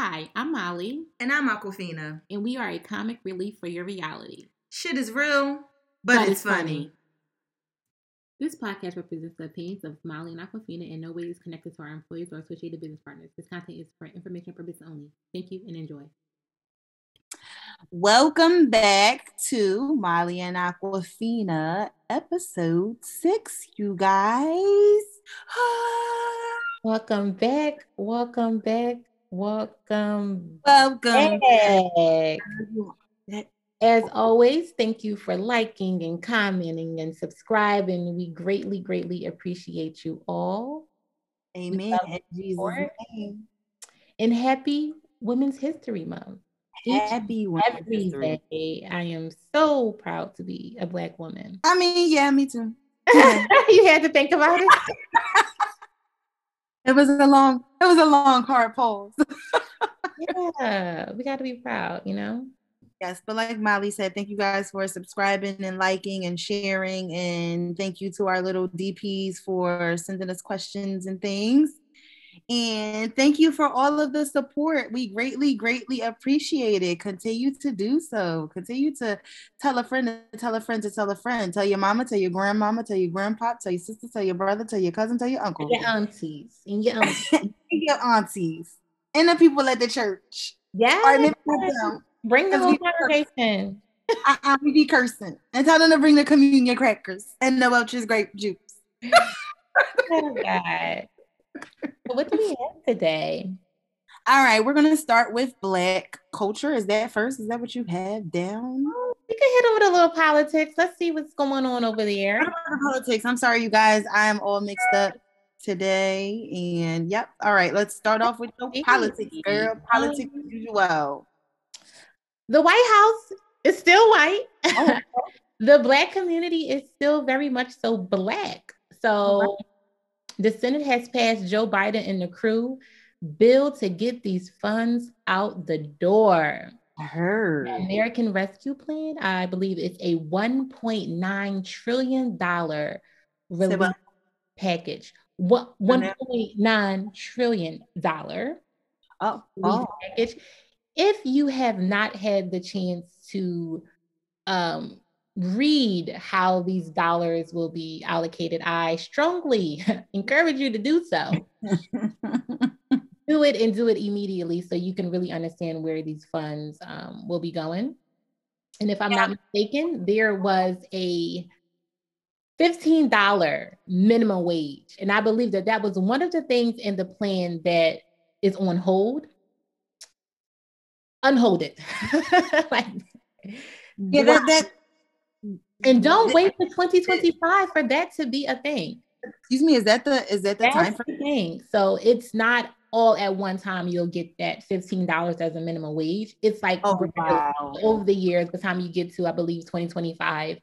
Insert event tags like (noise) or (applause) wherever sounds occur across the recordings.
Hi, I'm Molly. And I'm Aquafina. And we are a comic relief for your reality. Shit is real, but, but it's, it's funny. funny. This podcast represents the opinions of Molly and Aquafina and no way is connected to our employees or associated business partners. This content is for information purposes only. Thank you and enjoy. Welcome back to Molly and Aquafina, episode six, you guys. (gasps) welcome back. Welcome back. Welcome. Welcome. Back. As always, thank you for liking and commenting and subscribing. We greatly, greatly appreciate you all. Amen. Jesus. And happy Women's History Month. Happy Women's Every day, I am so proud to be a Black woman. I mean, yeah, me too. (laughs) you had to think about it. (laughs) it was a long, it was a long, hard pause. (laughs) yeah, we got to be proud, you know. Yes, but like Molly said, thank you guys for subscribing and liking and sharing. And thank you to our little DPs for sending us questions and things. And thank you for all of the support. We greatly, greatly appreciate it. Continue to do so. Continue to tell a friend to tell a friend to tell a friend. Tell your mama, tell your grandmama, tell your grandpa, tell your sister, tell your brother, tell your cousin, tell your uncle. Your aunties. And your (laughs) aunties. and your aunties. And the people at the church. Yeah. Bring the whole congregation. I, we be cursing and tell them to bring the communion crackers and the Welch's grape juice. (laughs) oh God. What do we have today? All right, we're gonna start with black culture. Is that first? Is that what you have down? Oh, we can hit them with a little politics. Let's see what's going on over there. Politics. I'm sorry, you guys. I'm all mixed up today. And yep. All right, let's start off with the politics, girl. Politics um, as usual. The White House is still white. Oh. (laughs) the black community is still very much so black. So the Senate has passed Joe Biden and the crew bill to get these funds out the door. I heard. The American Rescue Plan, I believe it's a $1.9 trillion relief package. What $1.9 trillion oh, oh. package. If you have not had the chance to um, read how these dollars will be allocated, I strongly (laughs) encourage you to do so. (laughs) do it and do it immediately so you can really understand where these funds um, will be going. And if I'm yeah. not mistaken, there was a $15 minimum wage. And I believe that that was one of the things in the plan that is on hold. Unhold it. (laughs) like, yeah, that, that and don't wait for 2025 for that to be a thing. Excuse me, is that the is that the That's time for the thing? So it's not all at one time you'll get that $15 as a minimum wage. It's like oh, wow. over the years, the time you get to, I believe, 2025,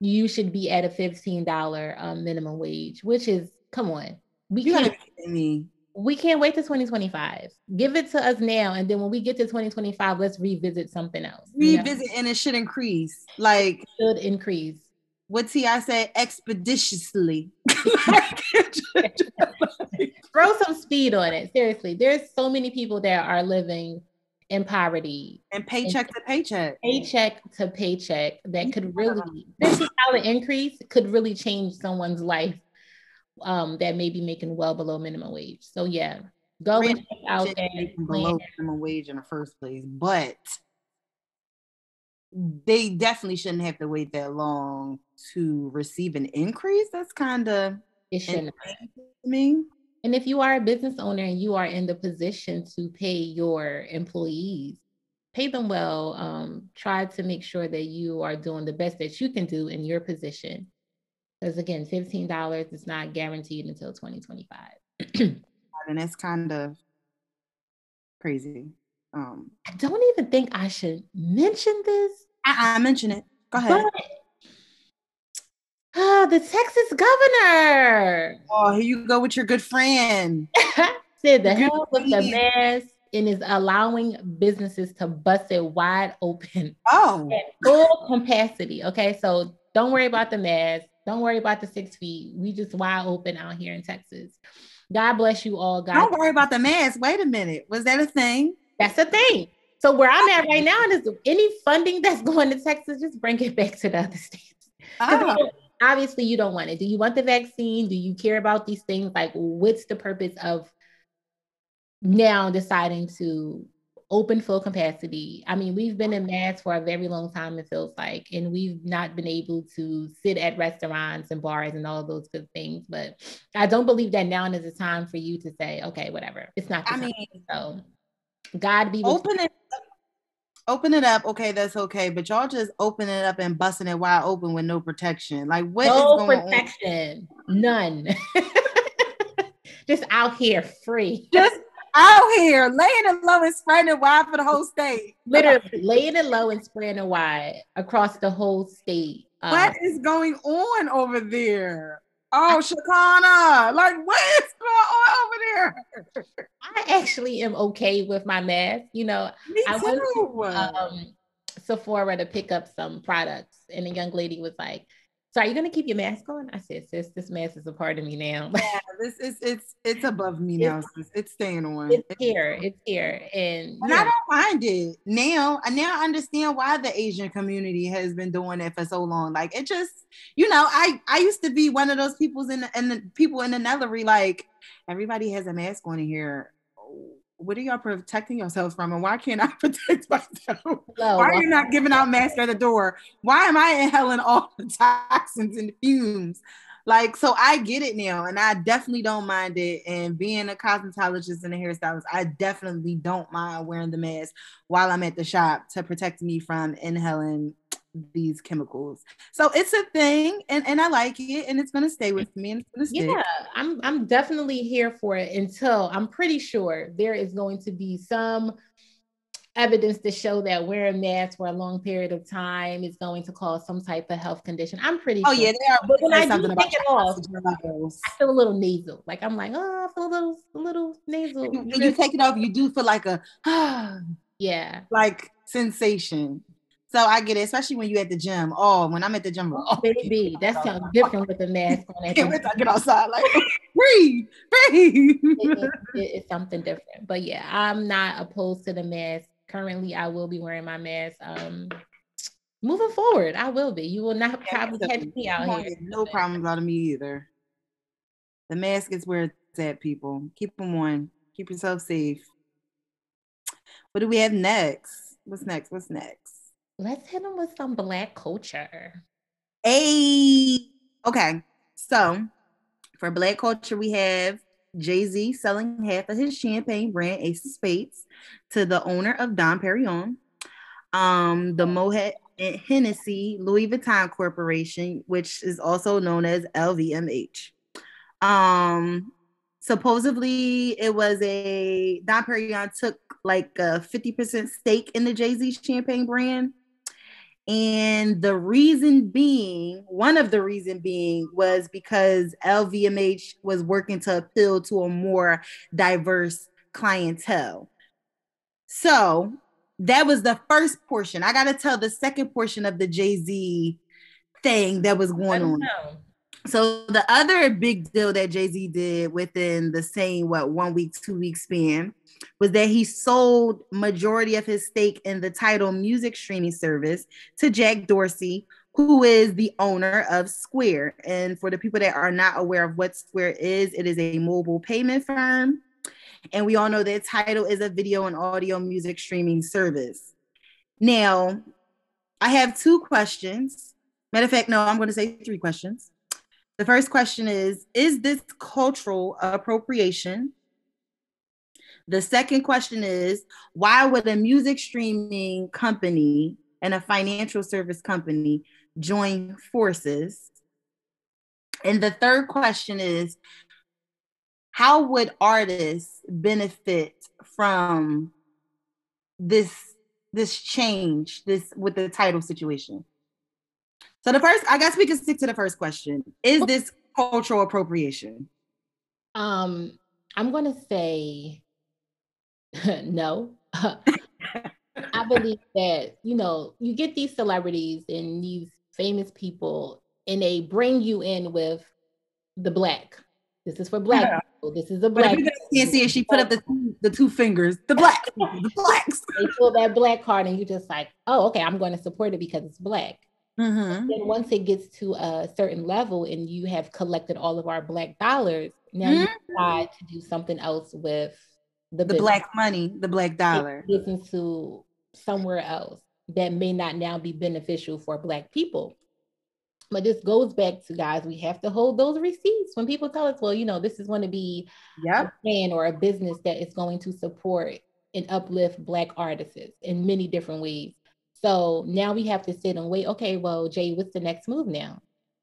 you should be at a $15 um, minimum wage, which is come on. We you can't me we can't wait to 2025. Give it to us now. And then when we get to 2025, let's revisit something else. Revisit know? and it should increase. Like it should increase. What T.I. said expeditiously. (laughs) Throw some speed on it. Seriously. There's so many people that are living in poverty and paycheck and to paycheck paycheck to paycheck that could really this dollar increase could really change someone's life um, that may be making well below minimum wage. So yeah, go and out that below minimum wage in the first place, but they definitely shouldn't have to wait that long to receive an increase. That's kind of it shouldn't me. And if you are a business owner and you are in the position to pay your employees, pay them well. Um, try to make sure that you are doing the best that you can do in your position because again, $15 is not guaranteed until 2025. and that's kind of crazy. Um, I don't even think I should mention this. I, I mention it. Go ahead. But, oh, the Texas governor. Oh, here you go with your good friend. (laughs) Said the hell with the mask and is allowing businesses to bust it wide open. Oh, at full capacity. Okay, so don't worry about the mask. Don't worry about the six feet. We just wide open out here in Texas. God bless you all. God don't worry about the mask. Wait a minute. Was that a thing? That's a thing. So where I'm at right now is any funding that's going to Texas, just bring it back to the other states. Ah. Obviously, you don't want it. Do you want the vaccine? Do you care about these things? Like, what's the purpose of now deciding to open full capacity. I mean, we've been in masks for a very long time, it feels like, and we've not been able to sit at restaurants and bars and all those good things. But I don't believe that now is the time for you to say, okay, whatever. It's not. I time. mean, so God be open it. Open it up, okay, that's okay. But y'all just open it up and busting it wide open with no protection. Like what no protection, on? none. (laughs) just out here free. Just out here laying it low and spreading it wide for the whole state. Literally laying it low and spreading it wide across the whole state. Um, what is going on over there? Oh, Shakana, like what is going on over there? I actually am okay with my mask. You know, Me I went to um, Sephora to pick up some products, and a young lady was like, so are you gonna keep your mask on? I said, sis, this mask is a part of me now. yeah, this is it's it's above me (laughs) now, sis. It's staying on. It's here, it's here. And, and I don't mind it. Now, uh, I now understand why the Asian community has been doing it for so long. Like it just, you know, I I used to be one of those people's in the, in the people in the Nellery, like everybody has a mask on here what are y'all protecting yourselves from and why can't I (laughs) protect myself? Why are you not giving out masks at the door? Why am I inhaling all (laughs) the toxins and fumes? Like, so I get it now, and I definitely don't mind it. And being a cosmetologist and a hairstylist, I definitely don't mind wearing the mask while I'm at the shop to protect me from inhaling these chemicals. So it's a thing and, and I like it and it's gonna stay with me and it's gonna stay. Yeah, I'm I'm definitely here for it until I'm pretty sure there is going to be some evidence to show that wearing masks for a long period of time is going to cause some type of health condition. I'm pretty oh, sure. yeah, they are. But when I do take it off, I feel a little nasal. Like I'm like, oh, I feel a little, a little nasal. When you take it off, you do feel like a (sighs) yeah, like sensation. So I get it, especially when you at the gym. Oh, when I'm at the gym, oh, baby, that sounds different with the mask on. Can't wait to get outside, like (laughs) (laughs) breathe, breathe. It, it, it's something different, but yeah, I'm not opposed to the mask. Currently, I will be wearing my mask. Um, moving forward, I will be. You will not yeah, probably catch me out here. No problems out of me either. The mask is where it's at, people. Keep them on. Keep yourself safe. What do we have next? What's next? What's next? Let's hit them with some black culture. Hey, okay. So for black culture, we have Jay Z selling half of his champagne brand, Ace of Spades, to the owner of Dom Perignon. Um, the Moet Hennessy Louis Vuitton Corporation, which is also known as LVMH. Um, supposedly it was a Dom Perignon took like a 50% stake in the Jay Z champagne brand. And the reason being, one of the reason being was because LVMH was working to appeal to a more diverse clientele. So that was the first portion. I got to tell the second portion of the Jay Z thing that was going on. Know. So the other big deal that Jay Z did within the same what one week, two week span was that he sold majority of his stake in the Tidal music streaming service to Jack Dorsey, who is the owner of Square. And for the people that are not aware of what Square is, it is a mobile payment firm. And we all know that Tidal is a video and audio music streaming service. Now, I have two questions. Matter of fact, no, I'm going to say three questions. The first question is Is this cultural appropriation? The second question is why would a music streaming company and a financial service company join forces? And the third question is how would artists benefit from this this change this with the Tidal situation? So the first, I guess we can stick to the first question. Is this cultural appropriation? Um, I'm gonna say (laughs) no. (laughs) I believe that, you know, you get these celebrities and these famous people, and they bring you in with the black. This is for black. well, this is a black. But if you can't see it, she put up the two, the two fingers, the black, the blacks. They pull that black card, and you're just like, oh, okay, I'm going to support it because it's black. Mm-hmm. Then once it gets to a certain level, and you have collected all of our black dollars, now mm-hmm. you decide to do something else with the, the black money, the black dollar. Gets into somewhere else that may not now be beneficial for black people. But this goes back to guys, we have to hold those receipts when people tell us, well, you know, this is going to be yep. a plan or a business that is going to support and uplift Black artists in many different ways. So now we have to sit and wait. Okay, well, Jay, what's the next move now?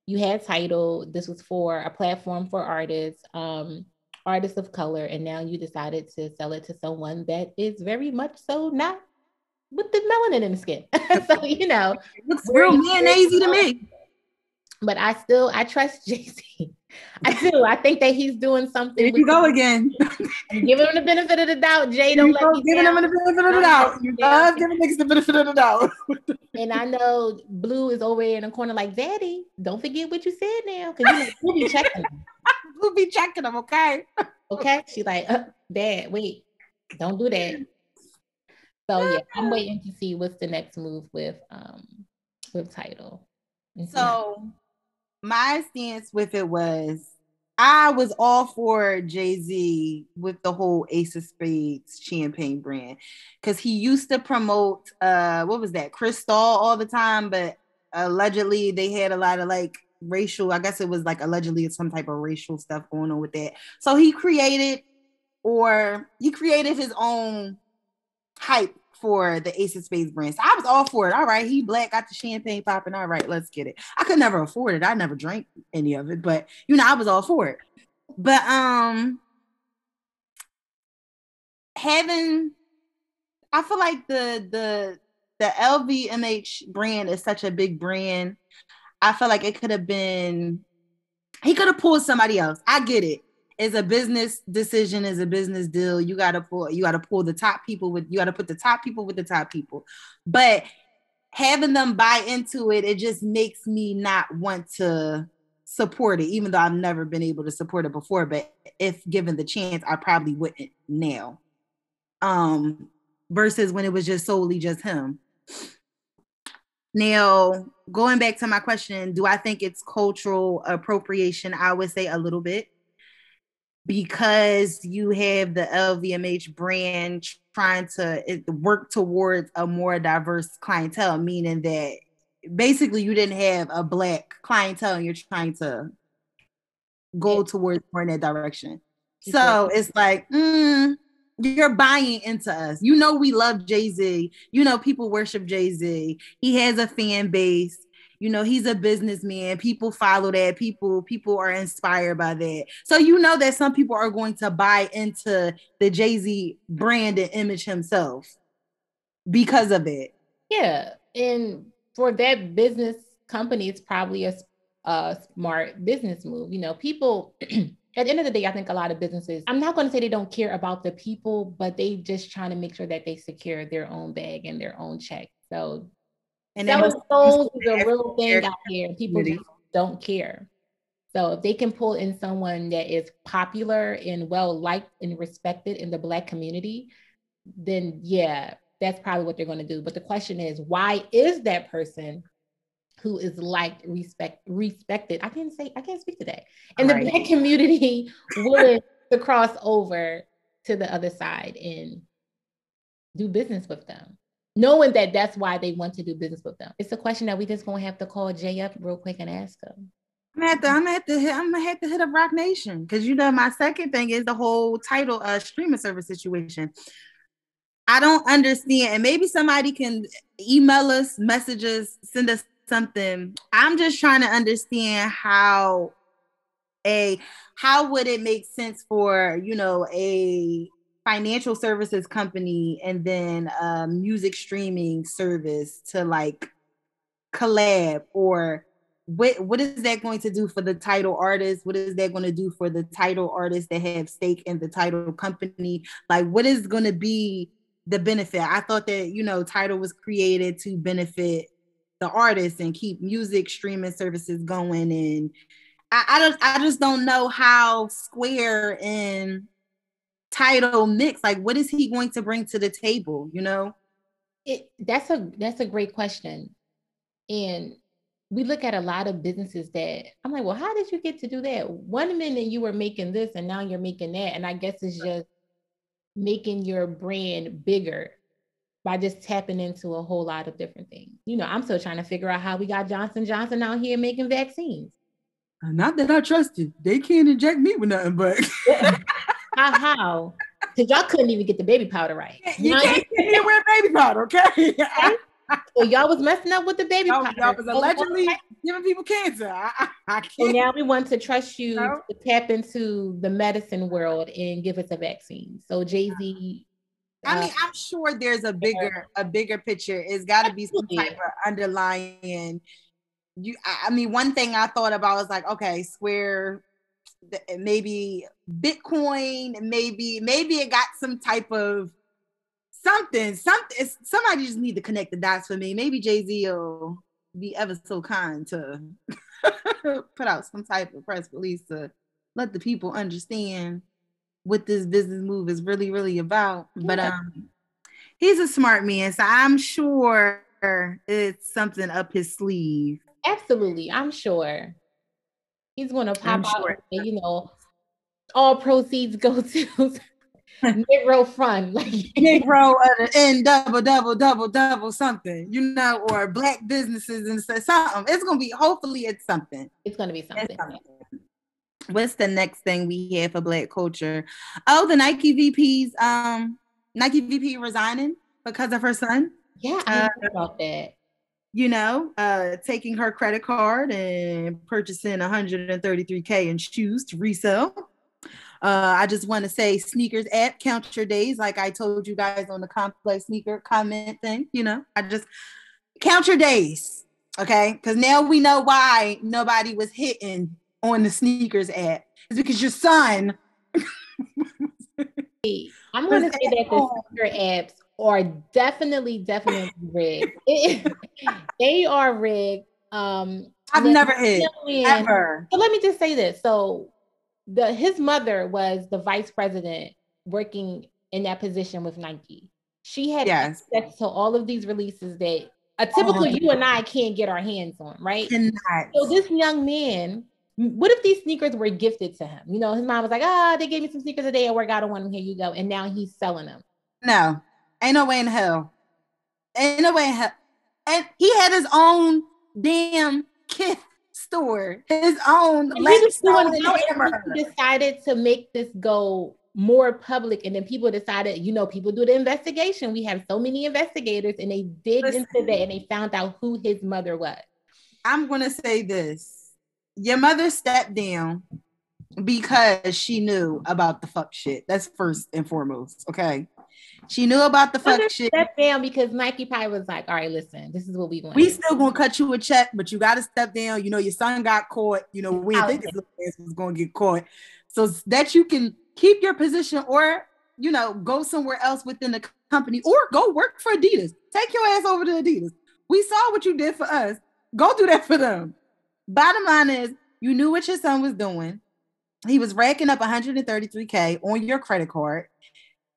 You had Tidal. This was for a platform for artists, um, artists of color, and now you decided to sell it to someone that is very much so not with the melanin in the skin. (laughs) so (laughs) you know, it looks real mayonnaise to me but I still I trust (laughs) Z. I do. I think that he's doing something. Here you go again. giving him the benefit of the doubt. Jay, don't let me giving down. him the benefit of the doubt. You love giving niggas the benefit of the doubt. and I know Blue is over in the corner like, Daddy, don't forget what you said now, because you know, we'll be checking we'll be checking him, okay? okay. She's like, uh, Dad, wait, don't do that. So yeah, I'm (laughs) waiting to see what's the next move with um with Tidal. So my stance with it was I was all for Jay Z with the whole Ace of Spades champagne brand because he used to promote uh what was that Cristal all the time, but allegedly they had a lot of like racial. I guess it was like allegedly some type of racial stuff going on with that. So he created or he created his own hype for the Ace of Spades brand. So I was all for it. All right, he black, got the champagne popping. All right, let's get it. I could never afford it. I never drank any of it, but you know, I was all for it. But um having I feel like the the the LVMH brand is such a big brand. I feel like it could have been he could have pulled somebody else. I get it. it is a business decision, is a business deal. You gotta pull, you gotta pull the top people with you gotta put the top people with the top people. But having them buy into it, it just makes me not want to support it, even though I've never been able to support it before. But if given the chance, I probably wouldn't now. Um, versus when it was just solely just him. Now, going back to my question, do I think it's cultural appropriation? I would say a little bit because you have the LVMH brand trying to work towards a more diverse clientele, meaning that basically you didn't have a black clientele and you're trying to go towards more in that direction. So it's like, mm, you're buying into us. You know, we love Jay Z. You know, people worship Jay Z. He has a fan base. You know he's a businessman. People follow that. People people are inspired by that. So you know that some people are going to buy into the jay-z brand and image himself because of it. Yeah. And for that business company it's probably a, a smart business move. You know people (clears throat) at the end of the day, I think a lot of businesses, I'm not going to say they don't care about the people, but they just trying to make sure that they secure their own bag and their own check. So and selling souls is a real thing out here. People just don't care. So if they can pull in someone that is popular and well liked and respected in the black community, then yeah, that's probably what they're going to do. But the question is, why is that person who is liked, respect, respected? I can't say, I can't speak today. And the black community (laughs) would to cross over to the other side and do business with them knowing that that's why they want to do business with them. It's a question that we just gonna have to call Jay up real quick and ask him. I'm gonna have to, I'm gonna have to hit, I'm gonna have to hit up Roc Nation because you know my second thing is the whole Tidal uh streaming service situation. I don't understand, and maybe somebody can email us, messages, send us something. I'm just trying to understand how a how would it make sense for you know a financial services company and then a music streaming service to like collab? Or what what is that going to do for the Tidal artist? What is that going to do for the Tidal artists that have stake in the Tidal company? Like what is going to be the benefit? I thought that you know Tidal was created to benefit the artists and keep music streaming services going and I, I don't I just don't know how Square and Tidal mix. Like, what is he going to bring to the table? You know, it that's a that's a great question, and we look at a lot of businesses that I'm like, well, how did you get to do that? One minute you were making this, and now you're making that, and I guess it's just making your brand bigger by just tapping into a whole lot of different things. You know, I'm still trying to figure out how we got Johnson Johnson out here making vaccines. Uh, not that I trust you. They can't inject me with nothing but (laughs) how how? Because y'all couldn't even get the baby powder right. You, you can't get wear baby powder, okay? so y'all was messing up with the baby no, powder. Y'all was allegedly giving people cancer. I, I, I can't. So now we want to trust you no. to tap into the medicine world and give us a vaccine. So Jay Z I mean, I'm sure there's a bigger a bigger picture. It's got to be some type of underlying. You, I mean, one thing I thought about was like, okay, Square, eh, maybe Bitcoin, maybe maybe it got some type of something. Something. Somebody just need to connect the dots for me. Maybe Jay Z will be ever so kind to (laughs) put out some type of press release to let the people understand what this business move is really, really about. Yeah. But um he's a smart man, so I'm sure it's something up his sleeve. Absolutely, I'm sure. He's gonna pop I'm out and, you know, all proceeds go to (laughs) Negro Fund, (laughs) like Negro uh, and double, double, double, double something, you know, or black businesses and something. It's gonna be hopefully it's something. It's gonna be something. something what's the next thing we have for black culture? Oh, the Nike VP's um Nike VP resigning because of her son. Yeah, I uh, about that. You know, uh taking her credit card and purchasing 133k in shoes to resell. Uh, I just want to say sneakers app count your days, like I told you guys on the complex sneaker comment thing. You know, I just count your days, okay? Because now we know why nobody was hitting on the sneakers app is because your son. (laughs) I'm going to say that the sneaker apps are definitely, definitely rigged. (laughs) they are rigged. Um, I've never hit ever. So let me just say this. So the his mother was the vice president working in that position with Nike. She had yes. access to all of these releases that a typical oh, you and I can't get our hands on, right? Cannot. So this young man what if these sneakers were gifted to him? You know, his mom was like, ah, oh, they gave me some sneakers today at work. I don't want them. Here you go. And now he's selling them. No, ain't no way in hell. Ain't no way in hell. And he had his own damn kit store, his own. And he was doing he decided to make this go more public and then people decided you know people do the investigation we have so many investigators and they digged Listen, into that and they found out who his mother was i'm going to say this your mother stepped down because she knew about the fuck shit. That's first and foremost. Okay. She knew about the fuck shit. Step down because Nike probably was like, all right, listen, this is what we want. We still gonna cut you a check, but you gotta step down. You know, your son got caught. You know, we didn't oh, think his was gonna get caught. So that you can keep your position or you know, go somewhere else within the company or go work for Adidas. Take your ass over to Adidas. We saw what you did for us. Go do that for them. Bottom line is, you knew what your son was doing. He was racking up 133K on your credit card.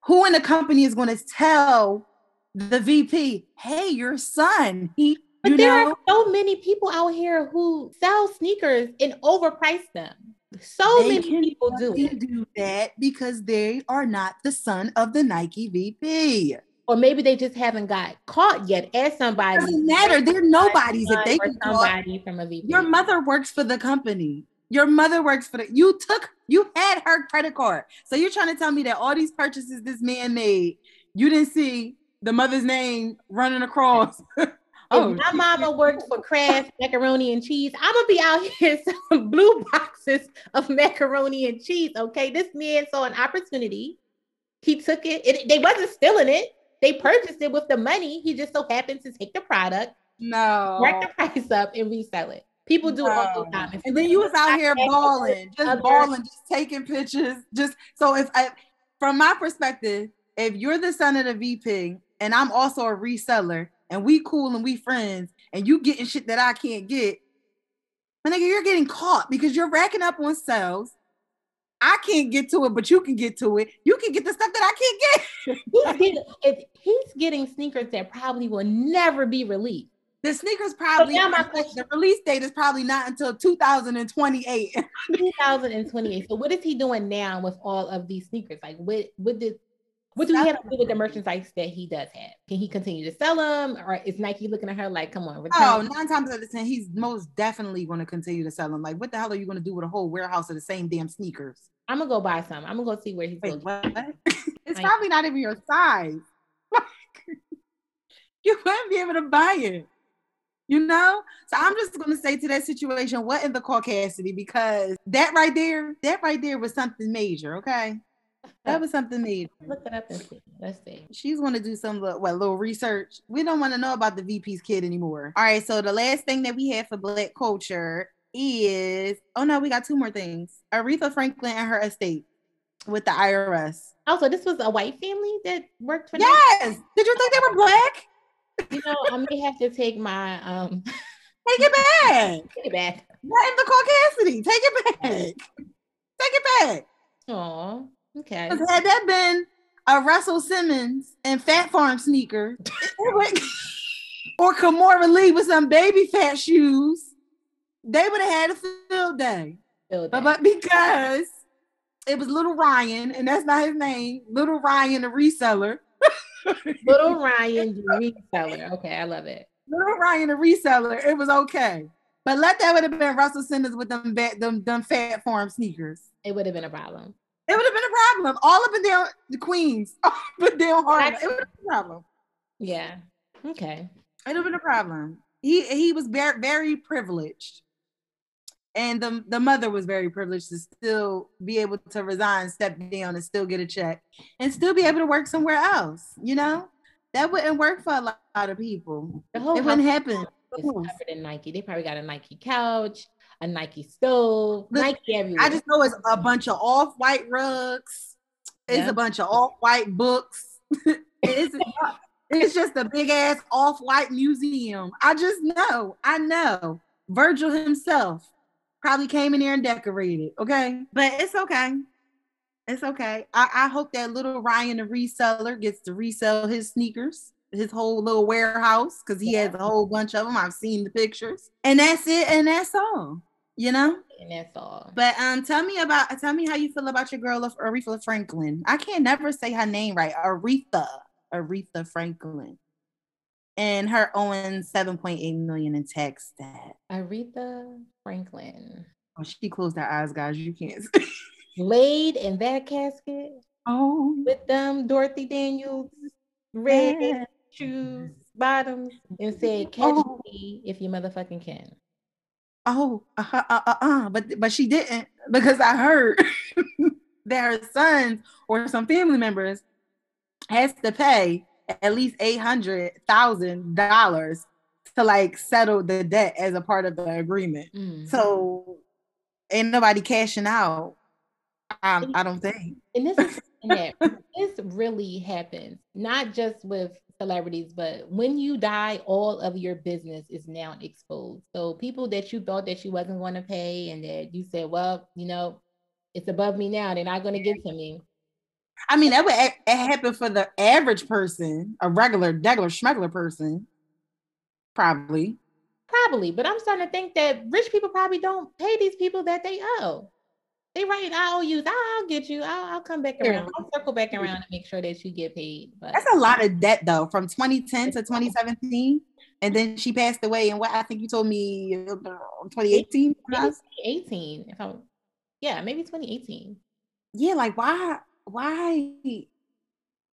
Who in the company is going to tell the VP, hey, your son, he, but you there know, are so many people out here who sell sneakers and overprice them. So they many people do do that because they are not the son of the Nike VP or maybe they just haven't got caught yet as somebody. Doesn't matter. They're nobodies if they can somebody from a VP. Your mother works for the company. Your mother works for the. You took. You had her credit card. So you're trying to tell me that all these purchases this man made, you didn't see the mother's name running across. (laughs) oh, if my mama worked for Kraft macaroni and cheese, I'm gonna be out (laughs) here some blue boxes of macaroni and cheese. Okay, this man saw an opportunity. He took it. it they wasn't stealing it they purchased it with the money. He just so happened to take the product, no, rack the price up, and resell it. People do no. it all the time. and then you was out here balling, just balling, just taking pictures. Just so if I, from my perspective, if you're the son of the VP and I'm also a reseller and we cool and we friends and you getting shit that I can't get, My nigga, you're getting caught because you're racking up on sales. I can't get to it, but you can get to it. You can get the stuff that I can't get. he's, getting, if he's getting sneakers that probably will never be released. The sneakers probably so the release date is probably not until 2028. (laughs) 2028. So what is he doing now with all of these sneakers? Like what what did what do he have to do with the merchandise that he does have? Can he continue to sell them, or is Nike looking at her like, "Come on"? Return? Oh, nine times out of ten, he's most definitely going to continue to sell them. Like, what the hell are you going to do with a whole warehouse of the same damn sneakers? I'm gonna go buy some. I'm gonna go see where he's Wait, going. (laughs) it's probably not even your size. (laughs) you wouldn't be able to buy it. You know? So I'm just gonna say to that situation, what in the caucasity? Because that right there, that right there was something major, okay? That was something major. (laughs) Look it up and see. Let's see. She's gonna do some what little research. We don't want to know about the VP's kid anymore. All right, so the last thing that we have for black culture is oh no, we got two more things. Aretha Franklin and her estate with the IRS. Also, this was a white family that worked for Yes. Them? Did you think they were black? you know, I may have to take my um (laughs) take it back. (laughs) take it back. Not in the caucasity. Take it back. Take it back. Oh, okay. Had that been a Russell Simmons and Phat Farm sneaker, (laughs) or Kimora Lee with some Baby Phat shoes, they would have had a field day. Field day. But, but because it was Little Ryan, and that's not his name, Little Ryan, the reseller. (laughs) Little Ryan, the reseller. Okay, I love it. Little Ryan, the reseller. It was okay. But let that would have been Russell Simmons with them, them, them Phat Farm sneakers. It would have been a problem. It would have been a problem. All up and down the Queens, (laughs) up and down Harlem. It would have been a problem. Yeah. Okay. It would have been a problem. He he was very very privileged and the, the mother was very privileged to still be able to resign, step down, and still get a check, and still be able to work somewhere else. You know, that wouldn't work for a lot, of people. it wouldn't happen. covered in Nike. They probably got a Nike couch, a Nike stove, Look, Nike everywhere. I just know it's a bunch of off-white rugs. It's a bunch of off-white books. (laughs) it's, it's just a big ass off-white museum. I just know. I know. Virgil himself probably came in there and decorated. Okay. But it's okay. It's okay. I, I hope that little Ryan, the reseller, gets to resell his sneakers, his whole little warehouse, because he yeah. has a whole bunch of them. I've seen the pictures. And that's it. And that's all. You know? And that's all. But um, tell me about tell me how you feel about your girl of Aretha Franklin. I can't never say her name right. Aretha. Aretha Franklin and her owing 7.8 million in tax debt. Aretha Franklin. Oh, she closed her eyes, guys. You can't (laughs) laid in that casket. Oh, with them Dorothy Daniels red yeah. shoes, bottoms, and said, "Catch oh. me if you motherfucking can." Oh, uh, uh, uh, uh, but but she didn't because I heard (laughs) that her sons or some family members has to pay at least eight hundred thousand dollars to like settle the debt as a part of the agreement. Mm-hmm. So ain't nobody cashing out. Um, I don't think. And this is that this really happens, not just with celebrities, but when you die, all of your business is now exposed. So people that you thought that you wasn't going to pay and that you said, well, you know, it's above me now, they're not going to give to me. I mean, that would happen for the average person, a regular, regular, schmegular person, probably. Probably, but I'm starting to think that rich people probably don't pay these people that they owe. They write, I owe you, I'll get you, I'll, I'll come back around, I'll circle back around and make sure that you get paid. But that's a lot of debt though, from 2010 to 2017. And then she passed away in what I think you told me uh, 2018. 2018, if I'm yeah, maybe 2018. Yeah, like why why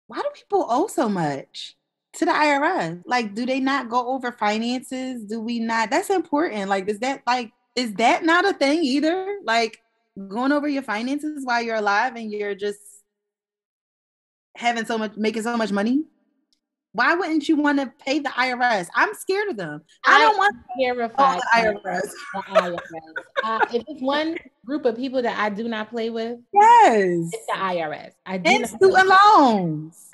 why do people owe so much to the IRS? Like, do they not go over finances? Do we not? That's important. Like, is that like is that not a thing either? Like going over your finances while you're alive and you're just having so much making so much money? Why wouldn't you want to pay the IRS? I'm scared of them. I, I don't want to terrified the IRS. The IRS. uh, if it's one group of people that I do not play with, (laughs) yes, it's the IRS. I do and student loans.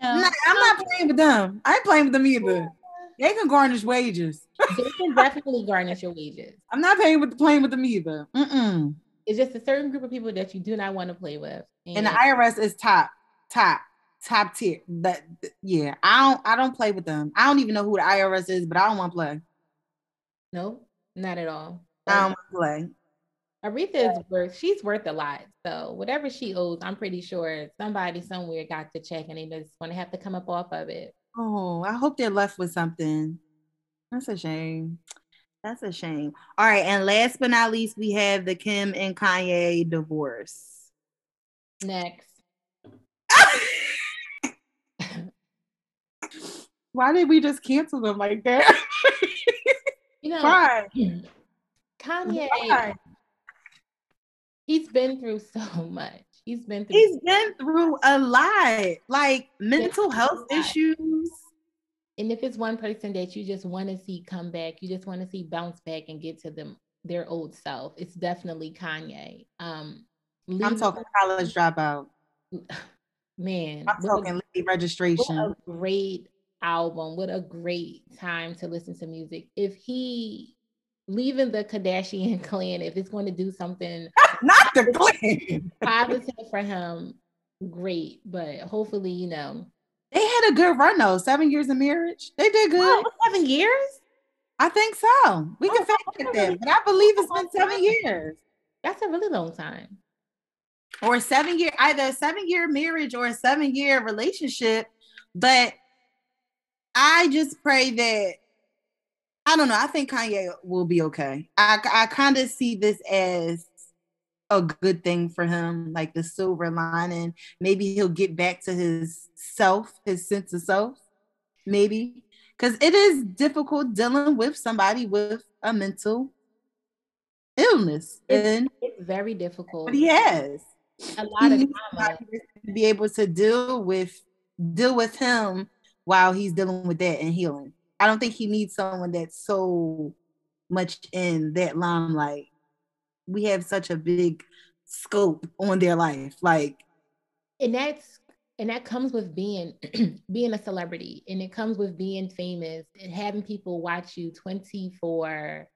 Uh, no, I'm not playing with them. I ain't playing with them either. They can garnish wages. (laughs) they can definitely garnish your wages. I'm not paying with playing with them either. Mm-mm. It's just a certain group of people that you do not want to play with. And, and the IRS is top, top, top tier. That yeah, I don't I don't play with them. I don't even know who the IRS is, but I don't want to play. No, not at all. But I don't want to play. Aretha is worth she's worth a lot. So whatever she owes, I'm pretty sure somebody somewhere got the check and they just want to have to come up off of it. Oh, I hope they're left with something. That's a shame. That's a shame. All right, and last but not least, we have the Kim and Kanye divorce. Next. (laughs) Why did we just cancel them like that? (laughs) you know, Why? Kanye. Why? He's been through so much. He's been through. He's been through a lot, like mental health issues and if it's one person that you just want to see come back, you just want to see bounce back and get to them their old self, it's definitely Kanye. Um, I'm talking college dropout. (sighs) Man, I'm talking a, registration. What a great album! What a great time to listen to music. If he leaving the Kardashian (laughs) clan, if it's going to do something (laughs) not the (laughs) clan positive for him, great. But hopefully, you know, they had a good run though. Seven years of marriage. They did good. Oh, seven years? I think so. We can oh, fact check that, but I believe it's been seven years. That's a really long time. Or seven year, either a seven year marriage or a seven year relationship. But I just pray that I don't know. I think Kanye will be okay. I I kind of see this as a good thing for him, like the silver lining. Maybe he'll get back to his self, his sense of self, maybe. Because it is difficult dealing with somebody with a mental illness. It's, and it's very difficult. But he has a lot he of time to be able to deal with deal with him while he's dealing with that and healing. I don't think he needs someone that's so much in that limelight. We have such a big scope on their life like and that's and that comes with being (clears throat) being a celebrity and it comes with being famous and having people watch you 24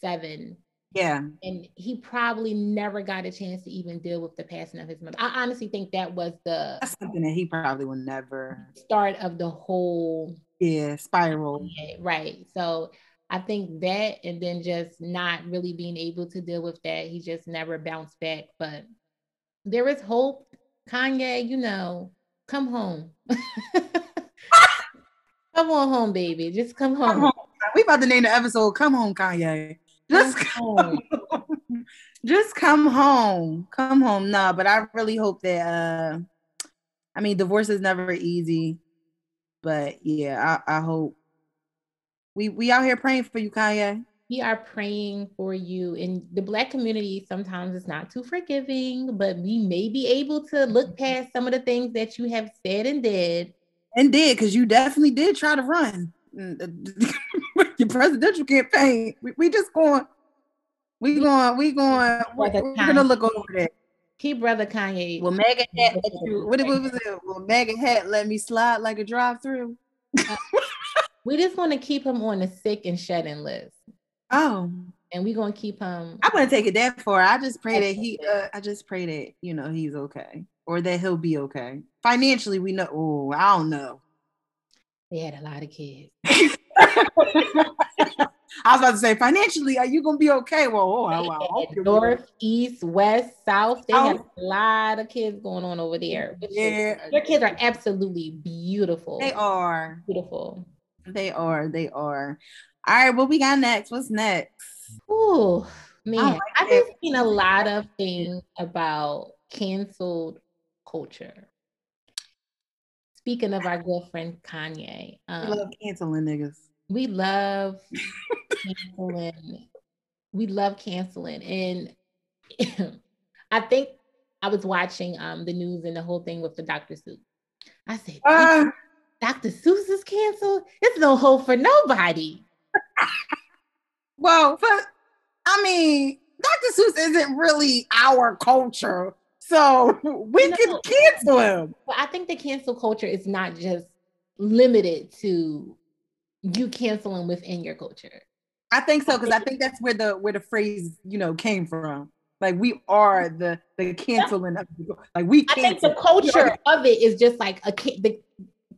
7 yeah. And he probably never got a chance to even deal with the passing of his mother. I honestly think that was the that's something that he probably will never start of the whole yeah spiral yeah, right so I think that, and then just not really being able to deal with that, he just never bounced back. But there is hope. Kanye, you know, come home. (laughs) come on home, baby. Just come home. come home. We about to name the episode "Come Home, Kanye." Just come home. (laughs) Just come home. Come home. Nah, but I really hope that. uh I mean, divorce is never easy, but yeah, I, I hope we we out here praying for you, Kanye. We are praying for you. And the black community, sometimes it's not too forgiving, but we may be able to look mm-hmm. past some of the things that you have said and did. And did, because you definitely did try to run mm, (laughs) your presidential campaign. We, we just going, we going, we going, we're, we're gonna look over that. Keep brother Kanye. Will Megan hat let you, what, what was it? Will Megan hat let me slide like a drive through? We just want to keep him on the sick and shedding list. Oh. And we're gonna keep him. I wouldn't take it that far. I just pray that he uh, I just pray that you know he's okay. Or that he'll be okay. Financially, we know oh, I don't know. They had a lot of kids. (laughs) I was about to say, financially, are you gonna be okay? Well, oh. North, east, west, south. They oh. have a lot of kids going on over there. Yeah, their kids are absolutely beautiful. They are beautiful. They are. They are. All right, what we got next? What's next? Oh man, like I've been seeing a lot of things about canceled culture. Speaking of our girlfriend Kanye, um, we love canceling niggas. We love canceling. We love canceling, and (laughs) I think I was watching um the news and the whole thing with the Dr. Seuss. I said, uh, Dr. Seuss is canceled. It's no hope for nobody. well, but I mean, Dr. Seuss isn't really our culture. So (laughs) we can cancel him. But I think the cancel culture is not just limited to you canceling within your culture. I think so because I think that's where the where the phrase you know came from. Like we are the the canceling of like we. I think the culture of it is just like a the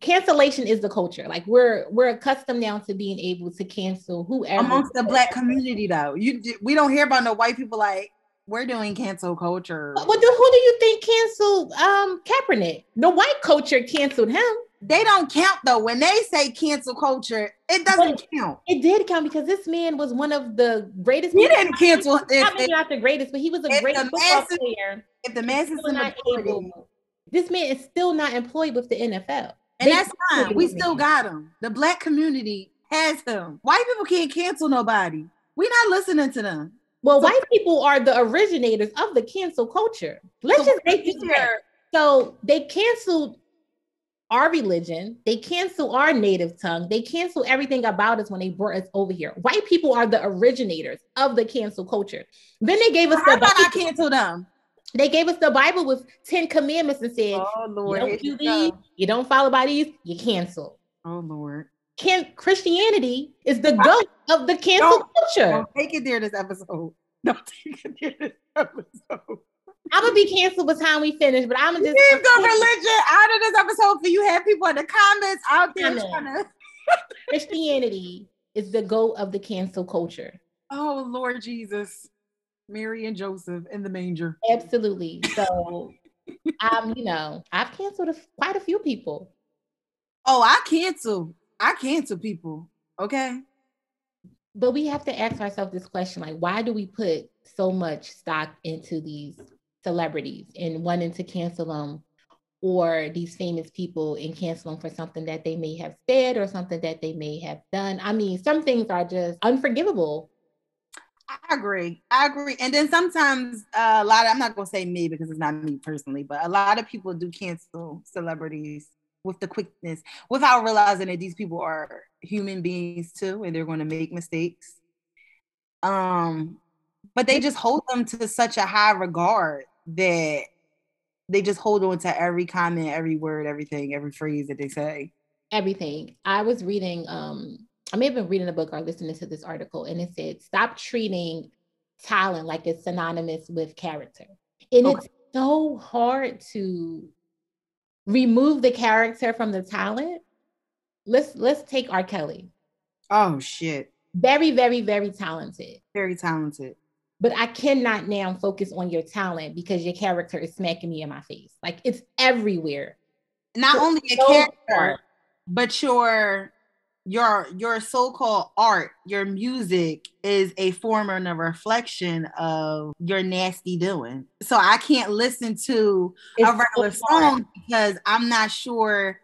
cancellation is the culture. Like we're we're accustomed now to being able to cancel whoever amongst the black community though. You we don't hear about no white people like we're doing cancel culture. Do, who do you think canceled um Kaepernick? The white culture canceled him. They don't count though. When they say cancel culture, it doesn't but count. It did count because this man was one of the greatest. He didn't cancel. Not, if, not the greatest, but he was a great football masses, player. If the masses not able, this man is still not employed with the NFL. And they that's fine. We still got him. The black community has him. White people can't cancel nobody. We're not listening to them. Well, so, white people are the originators of the cancel culture. Let's so just make it clear. So they canceled our religion, they cancel our native tongue, they cancel everything about us when they brought us over here. White people are the originators of the cancel culture. Then they gave us How the about I cancel them. They gave us the Bible with 10 commandments and said, oh, Lord, you don't do these, you don't follow by these, you cancel. Oh Lord. Can Christianity is the goat of the cancel don't, culture. Don't take it there this episode. Don't (laughs) take it there this episode. I'm gonna be canceled by the time we finish, but I'm gonna just leave the religion out of this episode for you. Have people in the comments out there trying (laughs) to Christianity is the goat of the cancel culture. Oh Lord Jesus, Mary and Joseph in the manger. Absolutely. So, (laughs) um, you know, I've canceled a, quite a few people. Oh, I cancel. I cancel people. Okay. But we have to ask ourselves this question: like, why do we put so much stock into these celebrities and wanting to cancel them or these famous people and cancel them for something that they may have said or something that they may have done. I mean, some things are just unforgivable. I agree. I agree. And then sometimes uh, a lot of, I'm not going to say me because it's not me personally, but a lot of people do cancel celebrities with the quickness without realizing that these people are human beings too and they're going to make mistakes. Um, but they just hold them to such a high regard that they just hold on to every comment, every word, everything, every phrase that they say. Everything. I was reading, um, I may have been reading a book or listening to this article, and it said, stop treating talent like it's synonymous with character. And okay. it's so hard to remove the character from the talent. Let's let's take R. Kelly. Oh shit. Very, very, very talented. Very talented but I cannot now focus on your talent because your character is smacking me in my face. Like it's everywhere. Not only a so character, hard. but your your your so-called art, your music is a form and a reflection of your nasty doing. So I can't listen to it's a regular so song because I'm not sure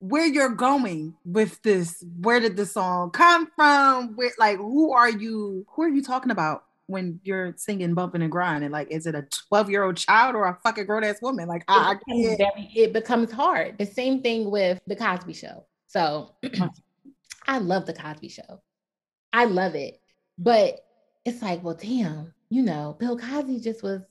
where you're going with this. Where did the song come from? Where like who are you? Who are you talking about? When you're singing bumping and grinding? Like, is it a 12 year old child or a fucking grown ass woman? Like, I, I can't. Very, it becomes hard. The same thing with the Cosby Show. So, (clears throat) I love the Cosby Show. I love it, but it's like, well, damn, you know, Bill Cosby just was.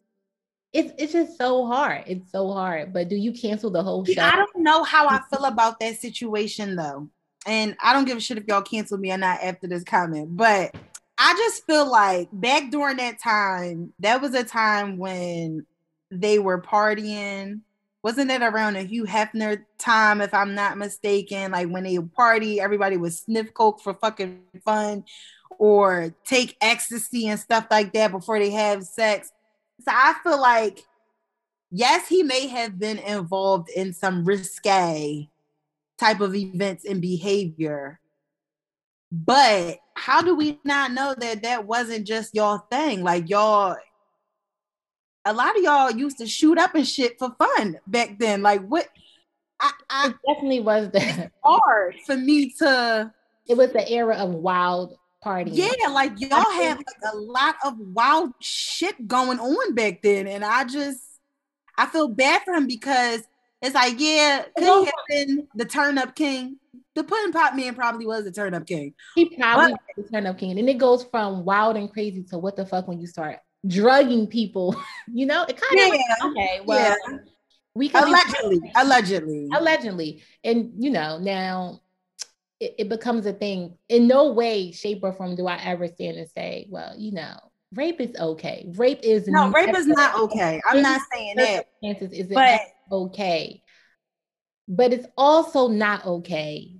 It's it's just so hard. It's so hard. But do you cancel the whole show? I don't know how I feel (laughs) about that situation though, and I don't give a shit if y'all cancel me or not after this comment, but I just feel like back during that time, that was a time when they were partying. Wasn't it around a Hugh Hefner time, if I'm not mistaken? Like when they party, everybody would sniff coke for fucking fun or take ecstasy and stuff like that before they have sex. So I feel like, yes, he may have been involved in some risque type of events and behavior, but how do we not know that that wasn't just y'all thing? Like y'all, a lot of y'all used to shoot up and shit for fun back then. Like what? I, I it definitely was the hard for me to. It was the era of wild parties. Yeah, like y'all had like a lot of wild shit going on back then, and I just I feel bad for him because it's like, yeah, could he have been the turn up king? The pudding pop man probably was the turn up king. He probably but, was the turn up king. And it goes from wild and crazy to what the fuck when you start drugging people. (laughs) you know, it kind of yeah, okay. Well, yeah. we can allegedly, allegedly, allegedly, and you know now it, it becomes a thing. In no way, shape, or form do I ever stand and say, well, you know, rape is okay. Rape is no, rape is not okay. I'm not saying that. Is it okay? But it's also not okay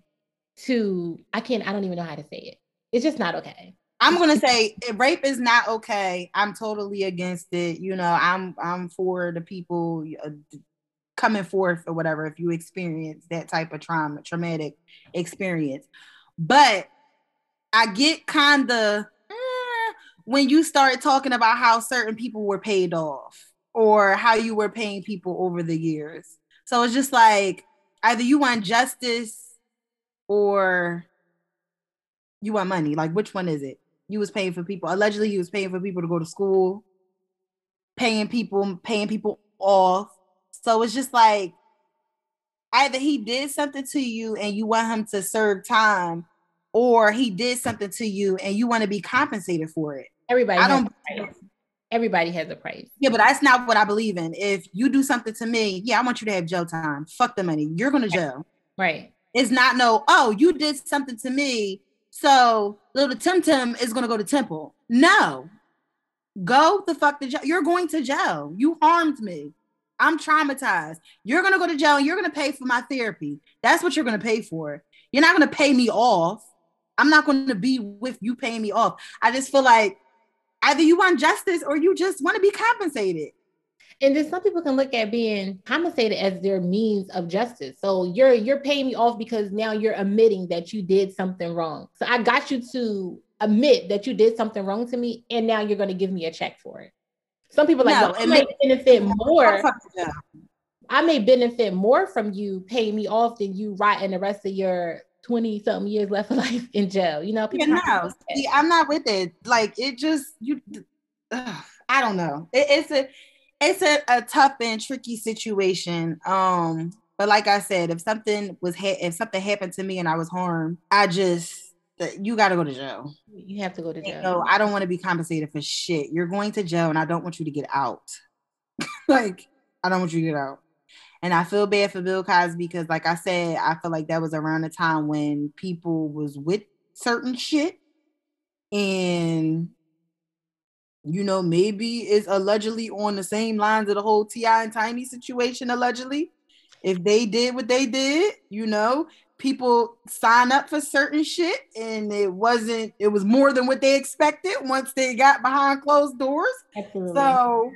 to I can't I don't even know how to say it. It's just not okay. I'm gonna say rape is not okay. I'm totally against it. You know, I'm I'm for the people uh, coming forth or whatever if you experience that type of trauma, traumatic experience. But I get kind of eh, when you start talking about how certain people were paid off or how you were paying people over the years. So it's just like either you want justice or you want money. Like which one is it? you was paying for people. Allegedly, he was paying for people to go to school, paying people, paying people off. So it's just like either he did something to you and you want him to serve time, or he did something to you and you want to be compensated for it. Everybody, I don't. Everybody has a price. Yeah, but that's not what I believe in. If you do something to me, yeah, I want you to have jail time. Fuck the money. You're going to jail. Right. It's not no. Oh, you did something to me so little Tim Tim is gonna go to temple. No, go the fuck to jail. You're going to jail. You harmed me. I'm traumatized. You're gonna go to jail and you're gonna pay for my therapy. That's what you're gonna pay for. You're not gonna pay me off. I'm not gonna be with you paying me off. I just feel like either you want justice or you just want to be compensated. And then some people can look at being compensated as their means of justice. So you're you're paying me off because now you're admitting that you did something wrong. So I got you to admit that you did something wrong to me, and now you're going to give me a check for it. Some people like, no, well, I may benefit (laughs) more. I may benefit more from you paying me off than you rotting the rest of your 20 something years left of (laughs) life in jail. You know, people yeah, no, see, I'm not with it. Like it just you ugh, I don't know. It, it's a it's a, a tough and tricky situation. Um, but like I said, if something was ha- if something happened to me and I was harmed, I just you got to go to jail. You have to go to jail. No, I don't want to be compensated for shit. You're going to jail, and I don't want you to get out. (laughs) like I don't want you to get out. And I feel bad for Bill Cosby because, like I said, I feel like that was around the time when people was with certain shit, and you know, maybe is allegedly on the same lines of the whole T.I. and Tiny situation, allegedly. If they did what they did, you know, people sign up for certain shit and it wasn't, it was more than what they expected once they got behind closed doors. Absolutely. So,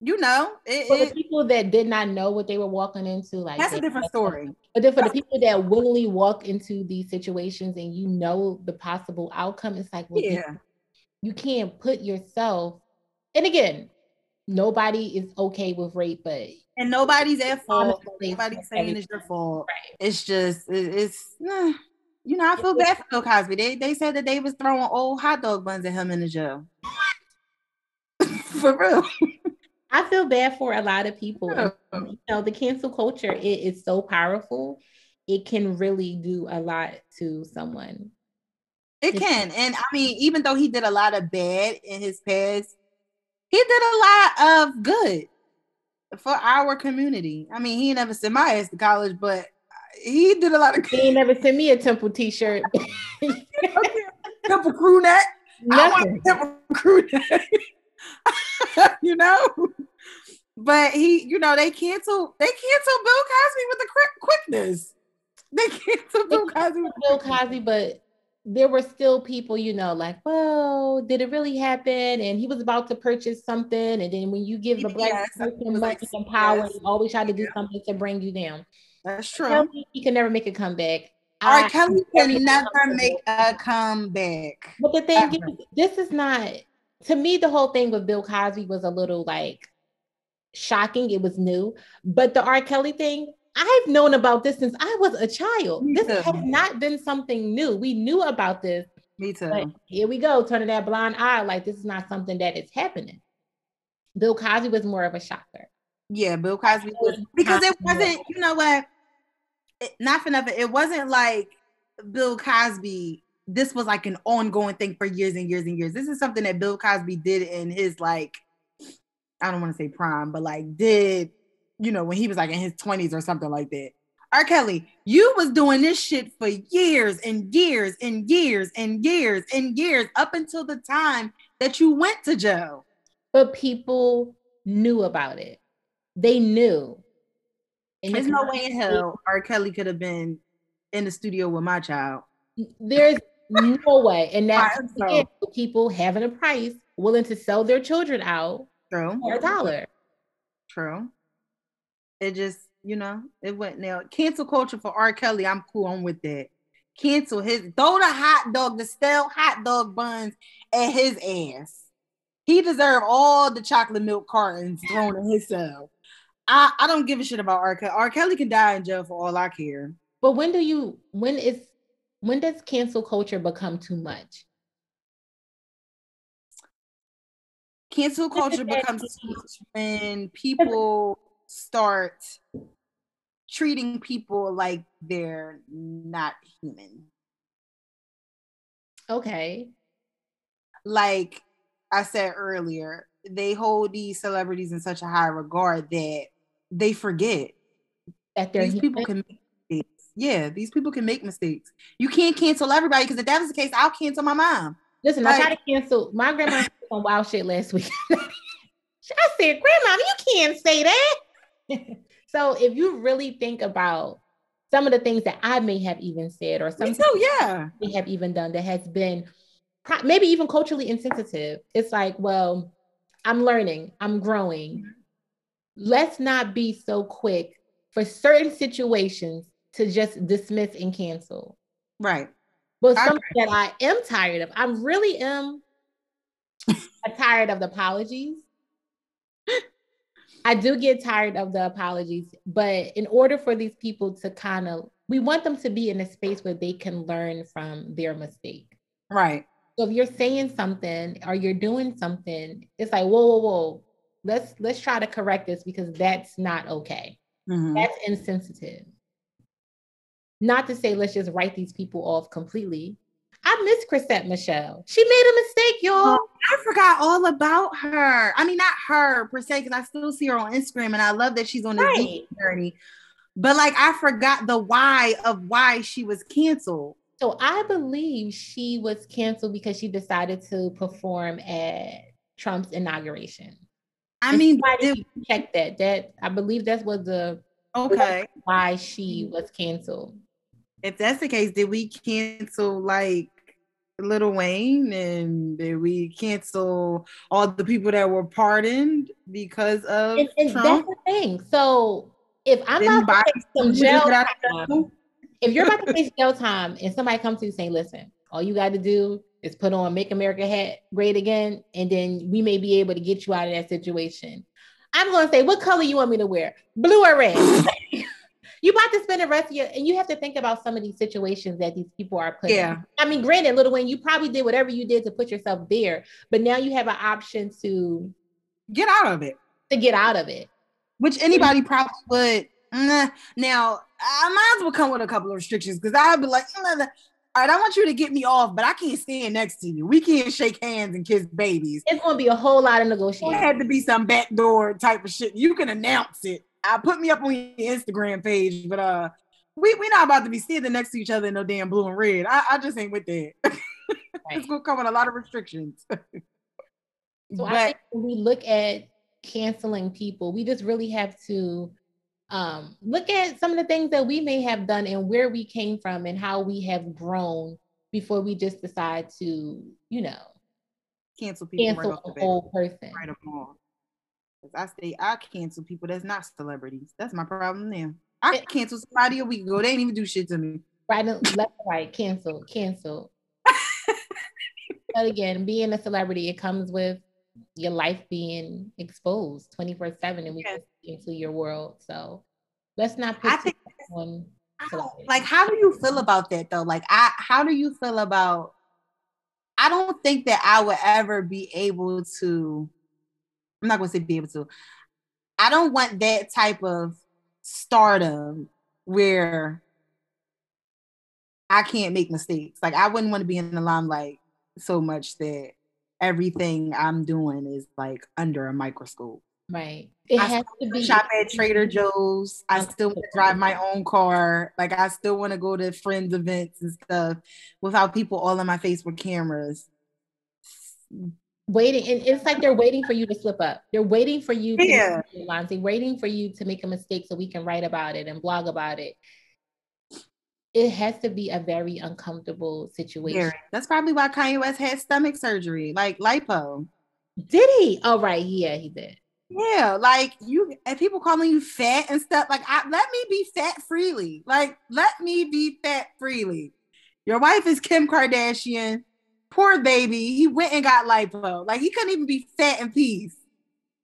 you know, it, for the people that did not know what they were walking into, like that's a different story. But then for the people that willingly walk into these situations and you know the possible outcome, it's like, well, yeah you can't put yourself and again nobody is okay with rape but and nobody's at fault. nobody's saying it's your fault. right. it's just it's you know i feel bad for bill cosby. They, they said that they was throwing old hot dog buns at him in the jail. (laughs) For real. I feel bad for a lot of people. You know the cancel culture it is so powerful. It can really do a lot to someone it can. And I mean, even though he did a lot of bad in his past, he did a lot of good for our community. I mean, he never sent my ass to college, but he did a lot of good. He never sent me a Temple t-shirt. (laughs) temple crew neck. Nothing. Temple crew neck. (laughs) you know? But he, you know, they canceled they canceled Bill Cosby with the quickness. They canceled Bill Cosby with Bill Cosby, but there were still people, you know, like, well, did it really happen? And he was about to purchase something. And then when you give a black yes, person money and power, yes. always try to do yeah. something to bring you down. That's true. he can never make a comeback. R. Kelly can never make a comeback. But the thing Ever. is, this is not to me, the whole thing with Bill Cosby was a little like shocking. It was new. But the R. Kelly thing, I've known about this since I was a child. Me this too. has not been something new. We knew about this. Me too. here we go, turning that blind eye like this is not something that is happening. Bill Cosby was more of a shocker. Yeah, Bill Cosby was because it wasn't, you know what? It, not for nothing. It wasn't like Bill Cosby. This was like an ongoing thing for years and years and years. This is something that Bill Cosby did in his like, I don't want to say prime, but like did you know, when he was like in his 20s or something like that. R. Kelly, you was doing this shit for years and years and years and years and years up until the time that you went to jail. But people knew about it. They knew. And There's no way in hell R. Kelly could have been in the studio with my child. There's no way. And that's (laughs) people having a price willing to sell their children out True. for a dollar. True. It just you know, it went now. Cancel culture for R. Kelly. I'm cool. I'm with that. Cancel his throw the hot dog, the stale hot dog buns at his ass. He deserved all the chocolate milk cartons thrown at himself. I, I don't give a shit about R. Kelly. R. Kelly can die in jail for all I care. But when do you when is when does cancel culture become too much? Cancel culture becomes too much when people start treating people like they're not human. Okay. Like I said earlier, they hold these celebrities in such a high regard that they forget that these people can make mistakes. Yeah, these people can make mistakes. You can't cancel everybody because if that was the case, I'll cancel my mom. Listen, like, I tried to cancel my grandma (laughs) on wild shit last week. (laughs) I said, Grandma, you can't say that. (laughs) so if you really think about some of the things that I may have even said or some too, yeah we have even done that has been maybe even culturally insensitive. It's like, well, I'm learning, I'm growing. Let's not be so quick for certain situations to just dismiss and cancel. Right. But something that I am tired of, I really am (laughs) tired of the apologies. I do get tired of the apologies, but in order for these people to kind of, we want them to be in a space where they can learn from their mistake. Right. So if you're saying something or you're doing something, it's like, whoa, whoa, whoa, let's let's try to correct this because that's not okay. Mm-hmm. That's insensitive. Not to say let's just write these people off completely, I miss Chrisette Michele. She made a mistake, y'all. Oh, I forgot all about her. I mean, not her per se, because I still see her on Instagram and I love that she's on this right. journey. But like, I forgot the why of why she was canceled. So I believe she was canceled because she decided to perform at Trump's inauguration. I and mean, did, check that. That I believe that was the okay why she was canceled. If that's the case, did we cancel like Lil Wayne and we cancel all the people that were pardoned because of and, and Trump? That's the thing. So if I'm Didn't about to take some jail time, if you're about to face jail time and somebody comes to you saying, listen, all you got to do is put on Make America hat great again, and then we may be able to get you out of that situation. I'm going to say, what color you want me to wear? Blue or red? (laughs) you about to spend the rest of your and you have to think about some of these situations that these people are put yeah. in. I mean, granted, little Wayne, you probably did whatever you did to put yourself there, but now you have an option to get out of it. To get out of it. Which anybody probably would. Nah. Now, I might as well come with a couple of restrictions because I'd be like, nah, nah. all right, I want you to get me off, but I can't stand next to you. We can't shake hands and kiss babies. It's gonna be a whole lot of negotiation. It had to be some backdoor type of shit. You can announce it I put me up on your Instagram page, but uh, we we not about to be standing next to each other in no damn blue and red. I, I just ain't with that. (laughs) it's gonna come with a lot of restrictions. (laughs) so but, I think when we look at canceling people, we just really have to um, look at some of the things that we may have done and where we came from and how we have grown before we just decide to, you know, cancel people cancel right a whole person. Right I say I cancel people that's not celebrities. That's my problem now. I cancel somebody a week ago. They didn't even do shit to me. Right, left, right, cancel, cancel. (laughs) but again, being a celebrity, it comes with your life being exposed 24 7 and we yes. into your world. So let's not put I think on like how do you feel about that though? Like I how do you feel about I don't think that I would ever be able to I'm not going to say be able to. I don't want that type of stardom where I can't make mistakes. Like I wouldn't want to be in the limelight so much that everything I'm doing is like under a microscope. Right. It I has to be shop at Trader Joe's. I still want to drive my own car. Like I still want to go to friends events and stuff without people all in my face with cameras. Waiting and it's like they're waiting for you to slip up they're waiting for you to Yeah. they're waiting for you to make a mistake so we can write about it and blog about it it has to be a very uncomfortable situation Very. That's probably why Kanye West had stomach surgery, like lipo. did he oh right yeah he did Yeah, like you and people calling you fat and stuff. Like, I, let me be fat freely. Like, let me be fat freely. Your wife is Kim Kardashian. Poor baby. He went and got lipo. Like, he couldn't even be fat in peace.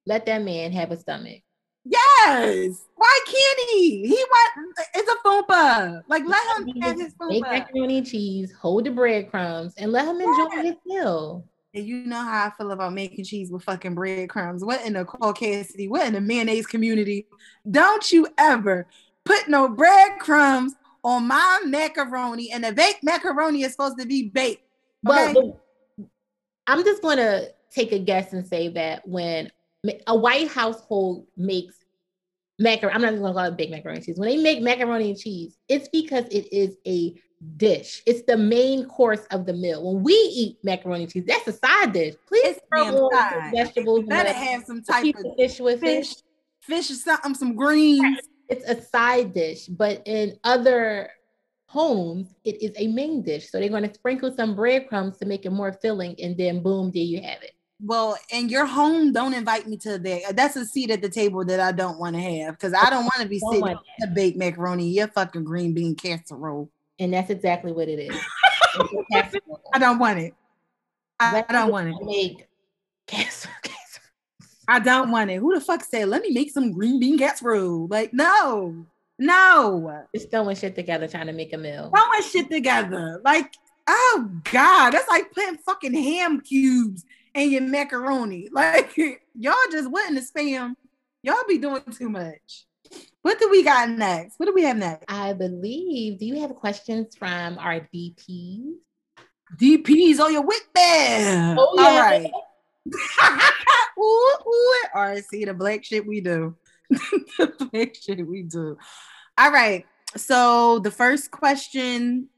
let that man have a stomach Yes. Why can't he? He want it's a fupa. Like, let him have his make macaroni and cheese hold the breadcrumbs and let him enjoy Yeah. his meal And you know how I feel about making cheese with fucking breadcrumbs. What in the Caucasity? What in the mayonnaise community? Don't you ever put no breadcrumbs on my macaroni. And the baked macaroni is supposed to be baked. Well, Okay. the- I'm just going to take a guess and say that when a white household makes macaroni, I'm not even going to call it big macaroni and cheese. When they make macaroni and cheese, it's because it is a dish. It's the main course of the meal. When we eat macaroni and cheese, that's a side dish. Please It's throw on vegetables. and Better have some type of of fish with fish, it. fish or something, some greens. It's a side dish, but in other homes, it is a main dish. So they're going to sprinkle some breadcrumbs to make it more filling, and then boom, there you have it. Well, in your home, don't invite me to that. That's a seat at the table that I don't want to have because I don't want to be sitting on the baked macaroni, your fucking green bean casserole. And that's exactly what it is. (laughs) It's a casserole. I don't want it. I, Let don't want it. Make (laughs) casserole. I don't want it. Who the fuck said, let me make some green bean casserole? Like, no, no. Just throwing shit together trying to make a meal. Throwing shit together. Like, oh God, that's like putting fucking ham cubes in your macaroni. (laughs) Like, y'all just went in the spam. Y'all be doing too much. What do we got next? What do we have next? I believe. Do you have questions from our DPs? DPs on your whip there. Oh, All yeah. right. (laughs) ooh, ooh. All right, see the black shit we do. (laughs) the shit we do. All right. So the first question,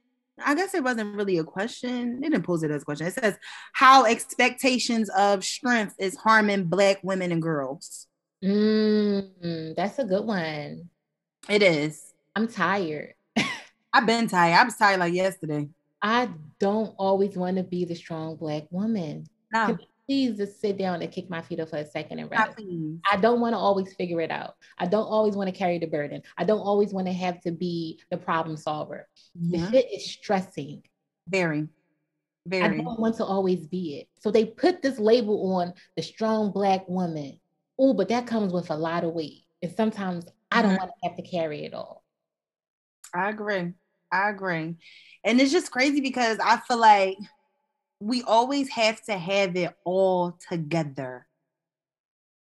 I guess it wasn't really a question. They didn't pose it as a question. It says how expectations of strength is harming black women and girls. Mm, that's a good one. It is. I'm tired. (laughs) I've been tired. I was tired like yesterday. I don't always want to be the strong black woman. No, please just sit down and kick my feet up for a second and rest. please. I don't want to always figure it out. I don't always want to carry the burden. I don't always want to have to be the problem solver. The Mhm. shit is stressing. Very, Very. I don't want to always be it. So they put this label on the strong black woman. Oh, but that comes with a lot of weight. And sometimes I don't Mhm. want to have to carry it all. I agree. I agree. And it's just crazy because I feel like we always have to have it all together.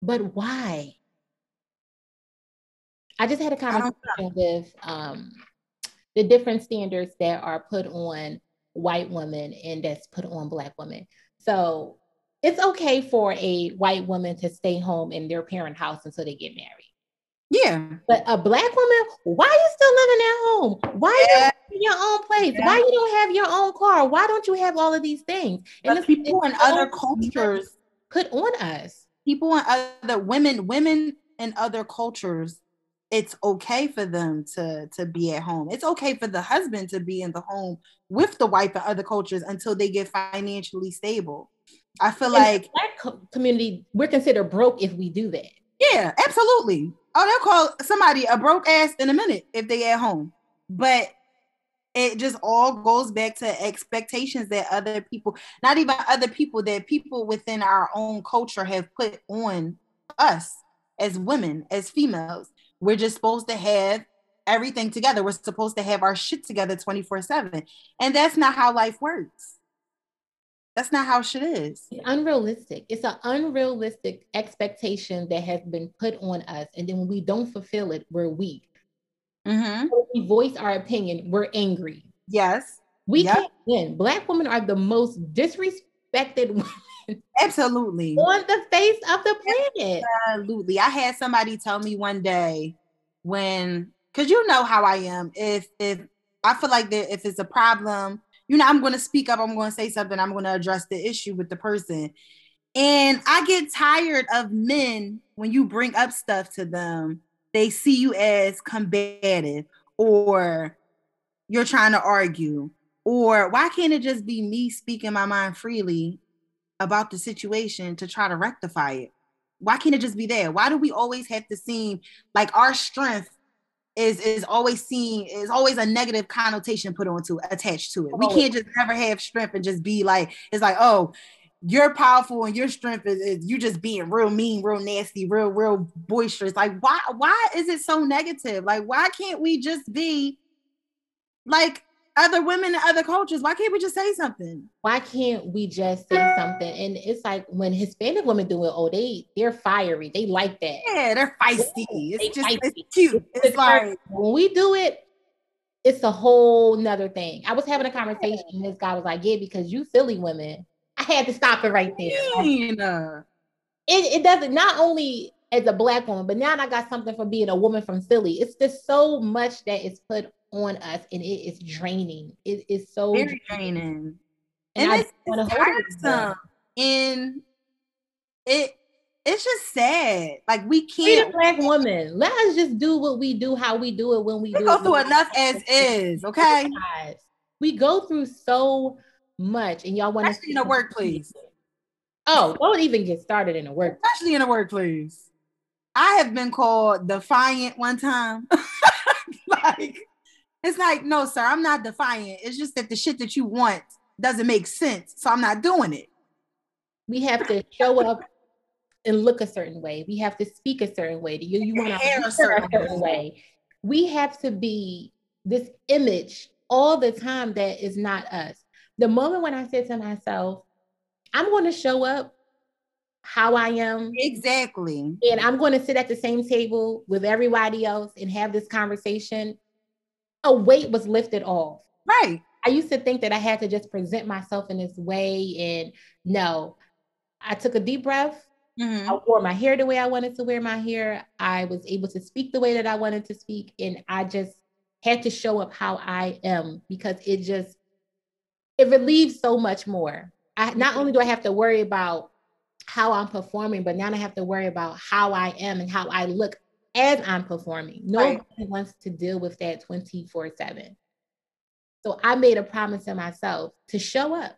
But why? I just had a conversation with um, the different standards that are put on white women and that's put on black women. So it's okay for a white woman to stay home in their parent house until they get married. Yeah. But a black woman, why are you still living at home? Why you in your own place? Yeah. Why you don't have your own car? Why don't you have all of these things? But it's- people in other cultures, put on us. people in other women, women in other cultures, it's okay for them to to be at home. It's okay for the husband to be in the home with the wife in other cultures until they get financially stable. I feel In the like black community, we're considered broke if we do that. Yeah, absolutely. Oh, they'll call somebody a broke ass in a minute if they at home. But it just all goes back to expectations that other people, not even other people, that people within our own culture have put on us as women, as females. We're just supposed to have everything together. We're supposed to have our shit together 24 7. And that's not how life works. That's not how shit is. It's unrealistic. It's an unrealistic expectation that has been put on us. And then when we don't fulfill it, we're weak. Mm-hmm. When we voice our opinion, we're angry. Yes. We Yep. can't win. Black women are the most disrespected (laughs) women. Absolutely. On the face of the planet. Absolutely. I had somebody tell me one day when because you know how I am. If if I feel like that if it's a problem, you know, I'm gonna speak up, I'm gonna say something, I'm gonna address the issue with the person. And I get tired of men when you bring up stuff to them, they see you as combative or you're trying to argue. Or why can't it just be me speaking my mind freely about the situation to try to rectify it? Why can't it just be there? Why do we always have to seem like our strength is is always seen is always a negative connotation put onto attached to it. We oh. can't just never have strength and just be like it's like oh you're powerful and your strength is, is you just being real mean, real nasty, real real boisterous. Like why why is it so negative? Like why can't we just be like other women in other cultures. Why can't we just say something? Why can't we just say something? And it's like when Hispanic women do it, oh, they they're fiery. They like that. Yeah, they're feisty. It's they just feisty. it's cute. It's, it's like when we do it, it's a whole nother thing. I was having a conversation, and this guy was like, Yeah, because you silly women, I had to stop it right there. it, it doesn't not only as a black woman, but now I got something for being a woman from Philly. It's just so much that is put on us and it is draining. It is so very draining. And, and it's, it's tiresome. And it it's just sad. Like we can't be a black woman. Let us just do what we do, how we do it when we, we do go through enough as is, okay? We go through so much, and y'all want to in the workplace. Oh, don't even get started in the work. Especially in the workplace. I have been called defiant one time. (laughs) like it's like, no, sir, I'm not defiant. It's just that the shit that you want doesn't make sense. So I'm not doing it. We have to show up and look a certain way. We have to speak a certain way. You, you want to hair a certain, certain way. We have to be this image all the time that is not us. The moment when I said to myself, I'm going to show up how I am. Exactly. And I'm going to sit at the same table with everybody else and have this conversation a weight was lifted off. Right. I used to think that I had to just present myself in this way. And no, I took a deep breath. Mm-hmm. I wore my hair the way I wanted to wear my hair. I was able to speak the way that I wanted to speak. And I just had to show up how I am because it just, it relieves so much more. I not only do I have to worry about how I'm performing, but now I have to worry about how I am and how I look as I'm performing. Nobody right. wants to deal with that 24 7. So I made a promise to myself to show up.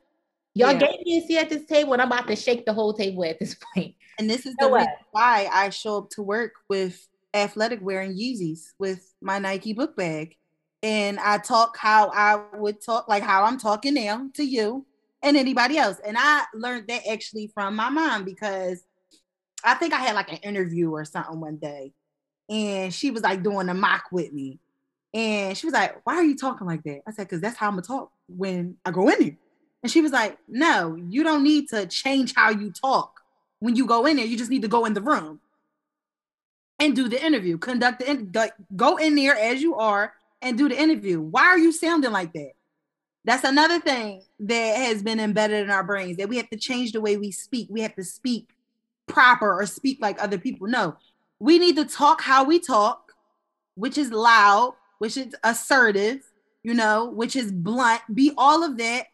Y'all yeah. gave me a seat at this table, and I'm about to shake the whole table at this (laughs) point. And this is the reason why I show up to work with athletic wear and Yeezys with my Nike book bag. And I talk how I would talk, like how I'm talking now to you and anybody else. And I learned that actually from my mom because I think I had like an interview or something one day and she was like doing a mock with me. And she was like, Why are you talking like that? I said, Because that's how I'm gonna talk when I go in there. And she was like, No, you don't need to change how you talk when you go in there. You just need to go in the room and do the interview. Conduct the in- go in there as you are and do the interview. Why are you sounding like that? That's another thing that has been embedded in our brains that we have to change the way we speak. We have to speak proper or speak like other people. No, we need to talk how we talk, which is loud, which is assertive, you know, which is blunt. Be all of that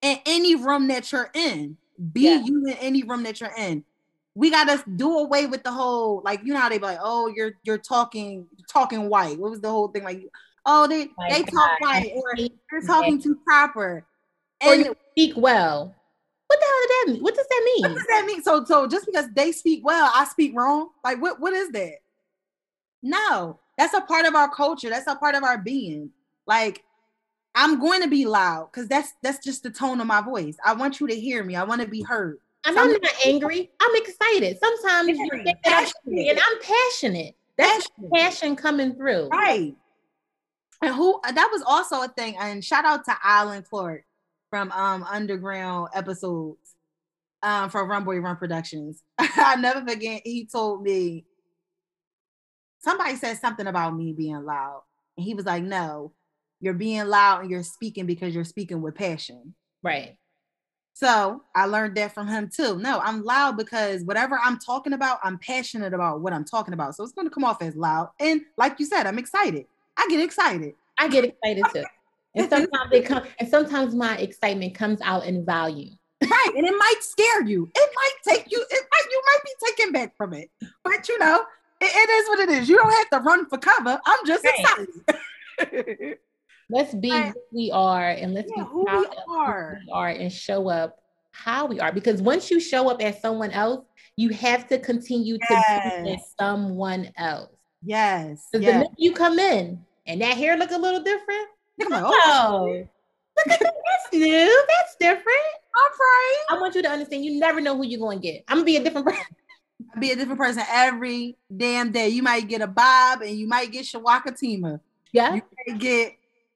in any room that you're in. Be yeah. you in any room that you're in. We gotta do away with the whole like you know how they be like, oh, you're you're talking talking white. What was the whole thing like? Oh, they oh they God. talk white or they're (laughs) talking too proper. And or you speak well. What the hell did that mean? What does that mean? What does that mean? So, so just because they speak well, I speak wrong? Like, what, what is that? No, that's a part of our culture. That's a part of our being. Like, I'm going to be loud because that's that's just the tone of my voice. I want you to hear me. I want to be heard. I'm not angry. I'm excited. Sometimes you think that I'm and I'm passionate. That's passionate. passion coming through. Right. And who that was also a thing. And shout out to Alan Clark from um underground episodes um for Run Boy Run Productions. (laughs) I never forget he told me somebody said something about me being loud. And he was like, No, you're being loud and you're speaking because you're speaking with passion. Right. So I learned that from him too. No, I'm loud because whatever I'm talking about, I'm passionate about what I'm talking about. So it's going to come off as loud. And like you said, I'm excited. I get excited. I get excited too. And (laughs) sometimes it comes, and sometimes my excitement comes out in volume. Right, and it might scare you. It might take you. It might you might be taken back from it. But you know, it, it is what it is. You don't have to run for cover. I'm just right. excited. (laughs) let's be right. who we are, and let's yeah, be who we are. Who we are, and show up how we are. Because once you show up as someone else, you have to continue yes. to be someone else. Yes. Because yes. the minute you come in and that hair look a little different, like, oh, oh look at that. that's new. That's different. All right. I want you to understand you never know who you're going to get. I'm going to be a different person. (laughs) I'll be a different person every damn day. You might get a Bob and you might get Shawaka Tima. Yeah. You might get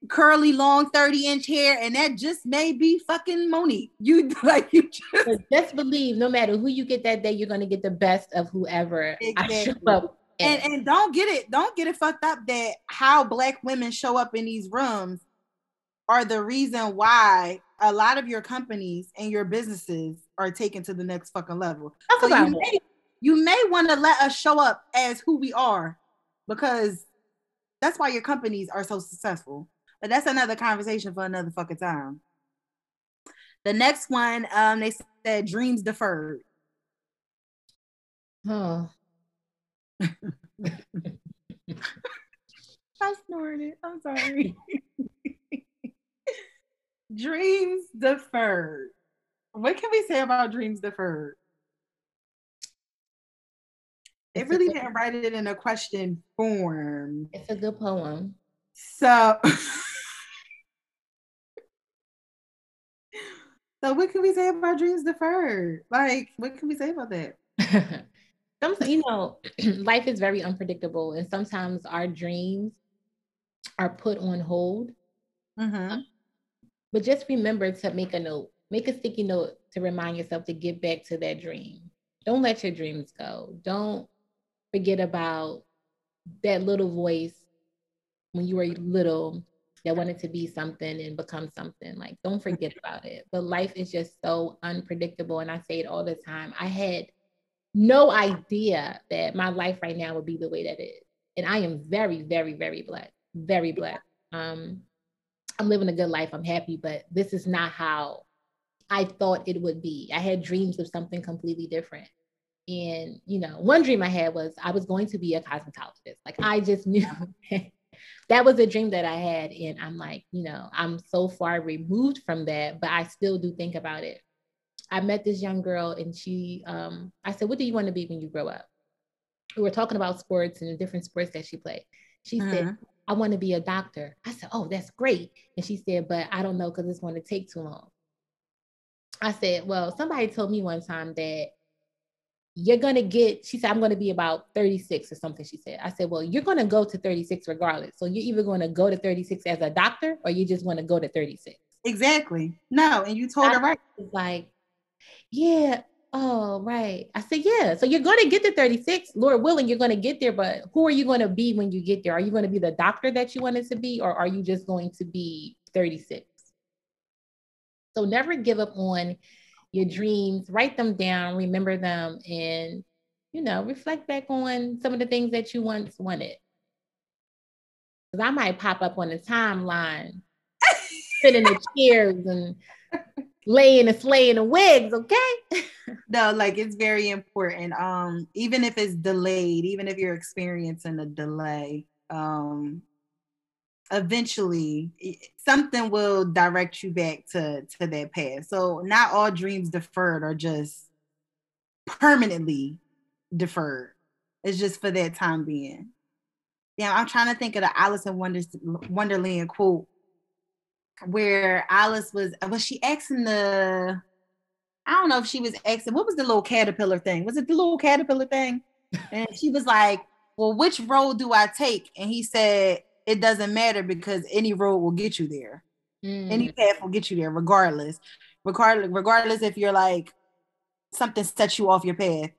curly, long, 30 inch hair, and that just may be fucking Monique. You (laughs) like you just, just believe no matter who you get that day, you're gonna get the best of whoever exactly. I show up and and don't get it don't get it fucked up that how black women show up in these rooms are the reason why a lot of your companies and your businesses are taken to the next fucking level. Talk so you may, you may want to let us show up as who we are because that's why your companies are so successful. But that's another conversation for another fucking time. The next one, um, they said dreams deferred. Huh. I snorted. I'm sorry. dreams deferred. What can we say about dreams deferred? It really didn't write it in a question form. It's a good poem. So, (laughs) so what can we say about dreams deferred? Like, what can we say about that? (laughs) some you know (clears throat) life is very unpredictable and sometimes our dreams are put on hold. Mm-hmm. but just remember to make a note make a sticky note to remind yourself to get back to that dream. Don't let your dreams go. Don't forget about that little voice when you were little that wanted to be something and become something. Like don't forget about it. But life is just so unpredictable and i say it all the time. I had no idea that my life right now would be the way that it is. And I am very, very, very blessed, very blessed. Um, I'm living a good life. I'm happy, but this is not how I thought it would be. I had dreams of something completely different. And, you know, one dream I had was I was going to be a cosmetologist. Like I just (laughs) knew that was a dream that I had. And I'm like, you know, I'm so far removed from that, but I still do think about it I met this young girl and she, um, I said, what do you want to be when you grow up? We were talking about sports and the different sports that she played. She uh-huh. said, I want to be a doctor. I said, oh, that's great. And she said, but I don't know because it's going to take too long. I said, well, somebody told me one time that you're going to get, she said, I'm going to be about 36 or something. She said, I said, well, you're going to go to 36 regardless. So you're either going to go to 36 as a doctor or you just want to go to 36. Exactly. No. And you told I her right. It's like, yeah. Oh, right. I said, yeah. So you're going to get to 36, Lord willing, you're going to get there. But who are you going to be when you get there? Are you going to be the doctor that you wanted to be, or are you just going to be 36? So never give up on your dreams. Write them down, remember them, and you know, reflect back on some of the things that you once wanted. Because I might pop up on the timeline, sitting in the chairs and laying and slaying the wigs, okay? (laughs) no, like it's very important. Um, even if it's delayed, even if you're experiencing a delay, um, eventually something will direct you back to to that path. So not all dreams deferred are just permanently deferred. It's just for that time being. Yeah, I'm trying to think of the Alice in Wonderland quote where Alice was was she asking the I don't know if she was asking what was the little caterpillar thing? Was it the little caterpillar thing? And she was like, Well, which road do I take? And he said, It doesn't matter because any road will get you there. Mm. Any path will get you there, regardless. Regardless, regardless if you're like something sets you off your path.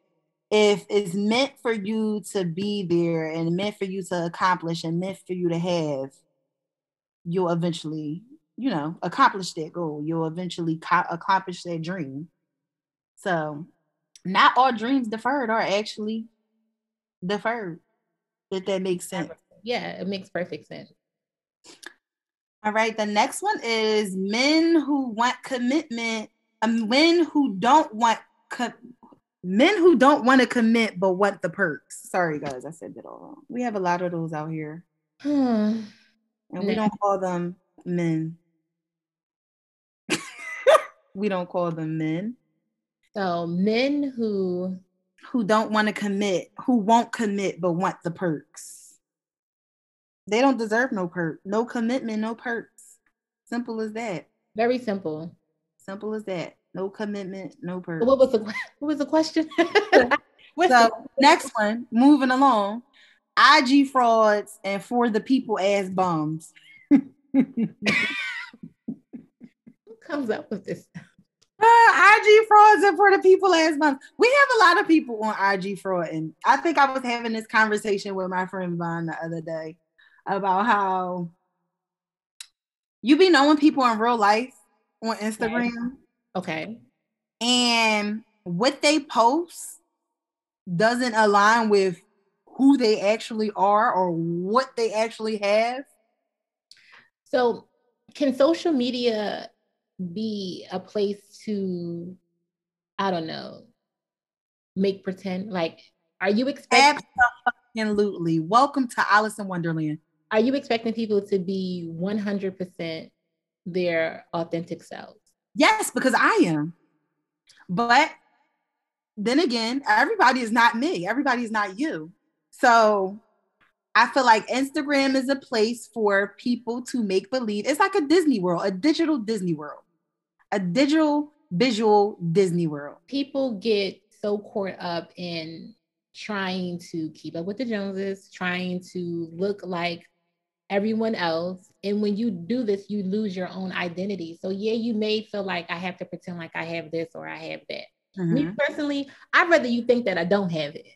If it's meant for you to be there and meant for you to accomplish and meant for you to have, you'll eventually you know, accomplish that goal. You'll eventually co- accomplish that dream. So, not all dreams deferred are actually deferred. If that makes sense. Yeah, it makes perfect sense. All right. The next one is men who want commitment. Um, men who don't want co- men who don't want to commit but want the perks. Sorry, guys, I said that all wrong. We have a lot of those out here, hmm. (sighs) and we don't call them men. We don't call them men. So men who who don't want to commit, who won't commit but want the perks. They don't deserve no perk, no commitment, no perks. Simple as that. Very simple. Simple as that. No commitment, no perks. What was the (laughs) what was the question? (laughs) so next one, moving along. IG frauds and for the people as bums. (laughs) Comes up with this? Uh, IG frauds and for the people as months. We have a lot of people on IG fraud, and I think I was having this conversation with my friend Vaughn the other day about how you be knowing people in real life on Instagram. Okay. And what they post doesn't align with who they actually are or what they actually have. So, can social media be a place to, I don't know, make pretend? Like, are you expecting? Absolutely. Welcome to Alice in Wonderland. Are you expecting people to be 100% their authentic selves? Yes, because I am. But then again, everybody is not me. Everybody is not you. So I feel like Instagram is a place for people to make believe. It's like a Disney World, a digital Disney World a digital visual Disney World. People get so caught up in trying to keep up with the Joneses, trying to look like everyone else. And when you do this, you lose your own identity. So, yeah, you may feel like I have to pretend like I have this or I have that. Mm-hmm. Me personally, I'd rather you think that I don't have it.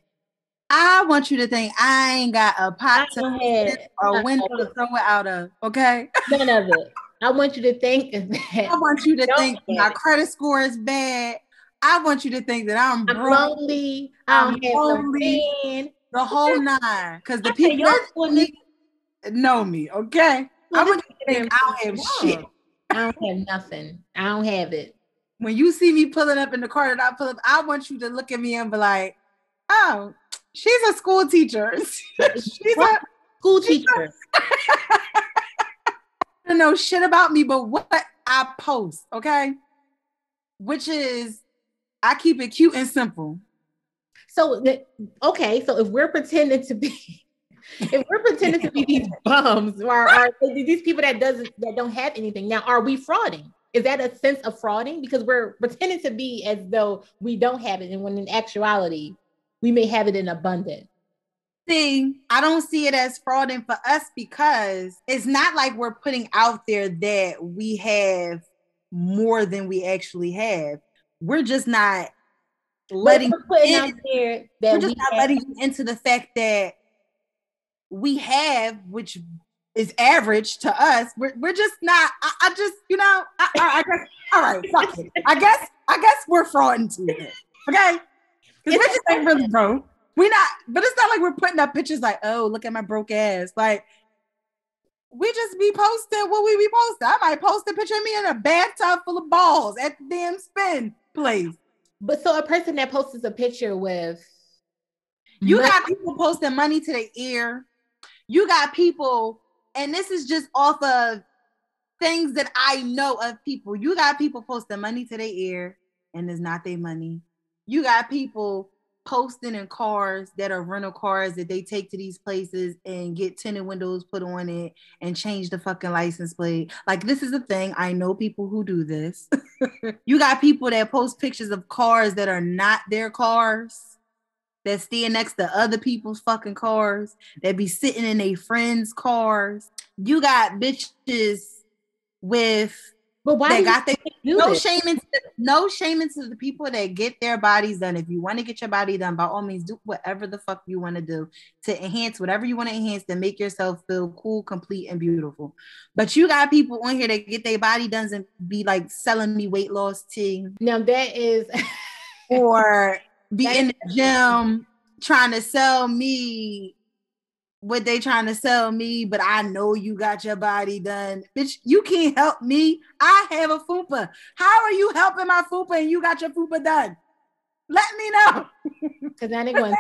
I want you to think I ain't got a pot to or a window to throw it out of. Okay. None of it. I want you to think that. I want you to think my credit score is bad. I want you to think that I'm, I'm broke. lonely. I'm, I'm lonely. The whole nine. Because the people that know me, okay? I want you to think I don't have shit. I don't have nothing. I don't have it. When you see me pulling up in the car that I pull up, I want you to look at me and be like, oh, she's a school teacher. (laughs) she's what? a school teacher. (laughs) to know shit about me, but what I post, okay? Which is, I keep it cute and simple. So, okay, so if we're pretending to be, (laughs) if we're pretending to be these (laughs) bums or, or these people that doesn't that don't have anything, now are we frauding? Is that a sense of frauding? Because we're pretending to be as though we don't have it, and when in actuality, we may have it in abundance. See, I don't see it as frauding for us because it's not like we're putting out there that we have more than we actually have. We're just not letting putting in, out there that we're just we not have. letting into the fact that we have, which is average to us. We're, we're just not. I, I just, you know, I, I, guess. All right, fuck it. I guess. I guess we're frauding to it. Okay, because we're just ain't really broke we not, but it's not like we're putting up pictures like, oh, look at my broke ass. Like, we just be posting what we be posting. I might post a picture of me in a bathtub full of balls at the damn spin place. But so a person that posts a picture with you money- got people posting money to their ear. You got people, and this is just off of things that I know of people. You got people posting money to their ear, and it's not their money. You got people posting in cars that are rental cars that they take to these places and get tinted windows put on it and change the fucking license plate. Like this is a thing. I know people who do this. (laughs) you got people that post pictures of cars that are not their cars. That stand next to other people's fucking cars, that be sitting in a friends' cars. You got bitches with But why they got they no shame into no shame into the people that get their bodies done. If you want to get your body done, by all means, do whatever the fuck you want to do to enhance whatever you want to enhance to make yourself feel cool, complete, and beautiful. But you got people on here that get their body done and be like selling me weight loss tea. Now that is or be (laughs) in the gym trying to sell me what they trying to sell me, but I know you got your body done. Bitch, you can't help me. I have a fupa. How are you helping my fupa and you got your fupa done? Let me know. Because then they're going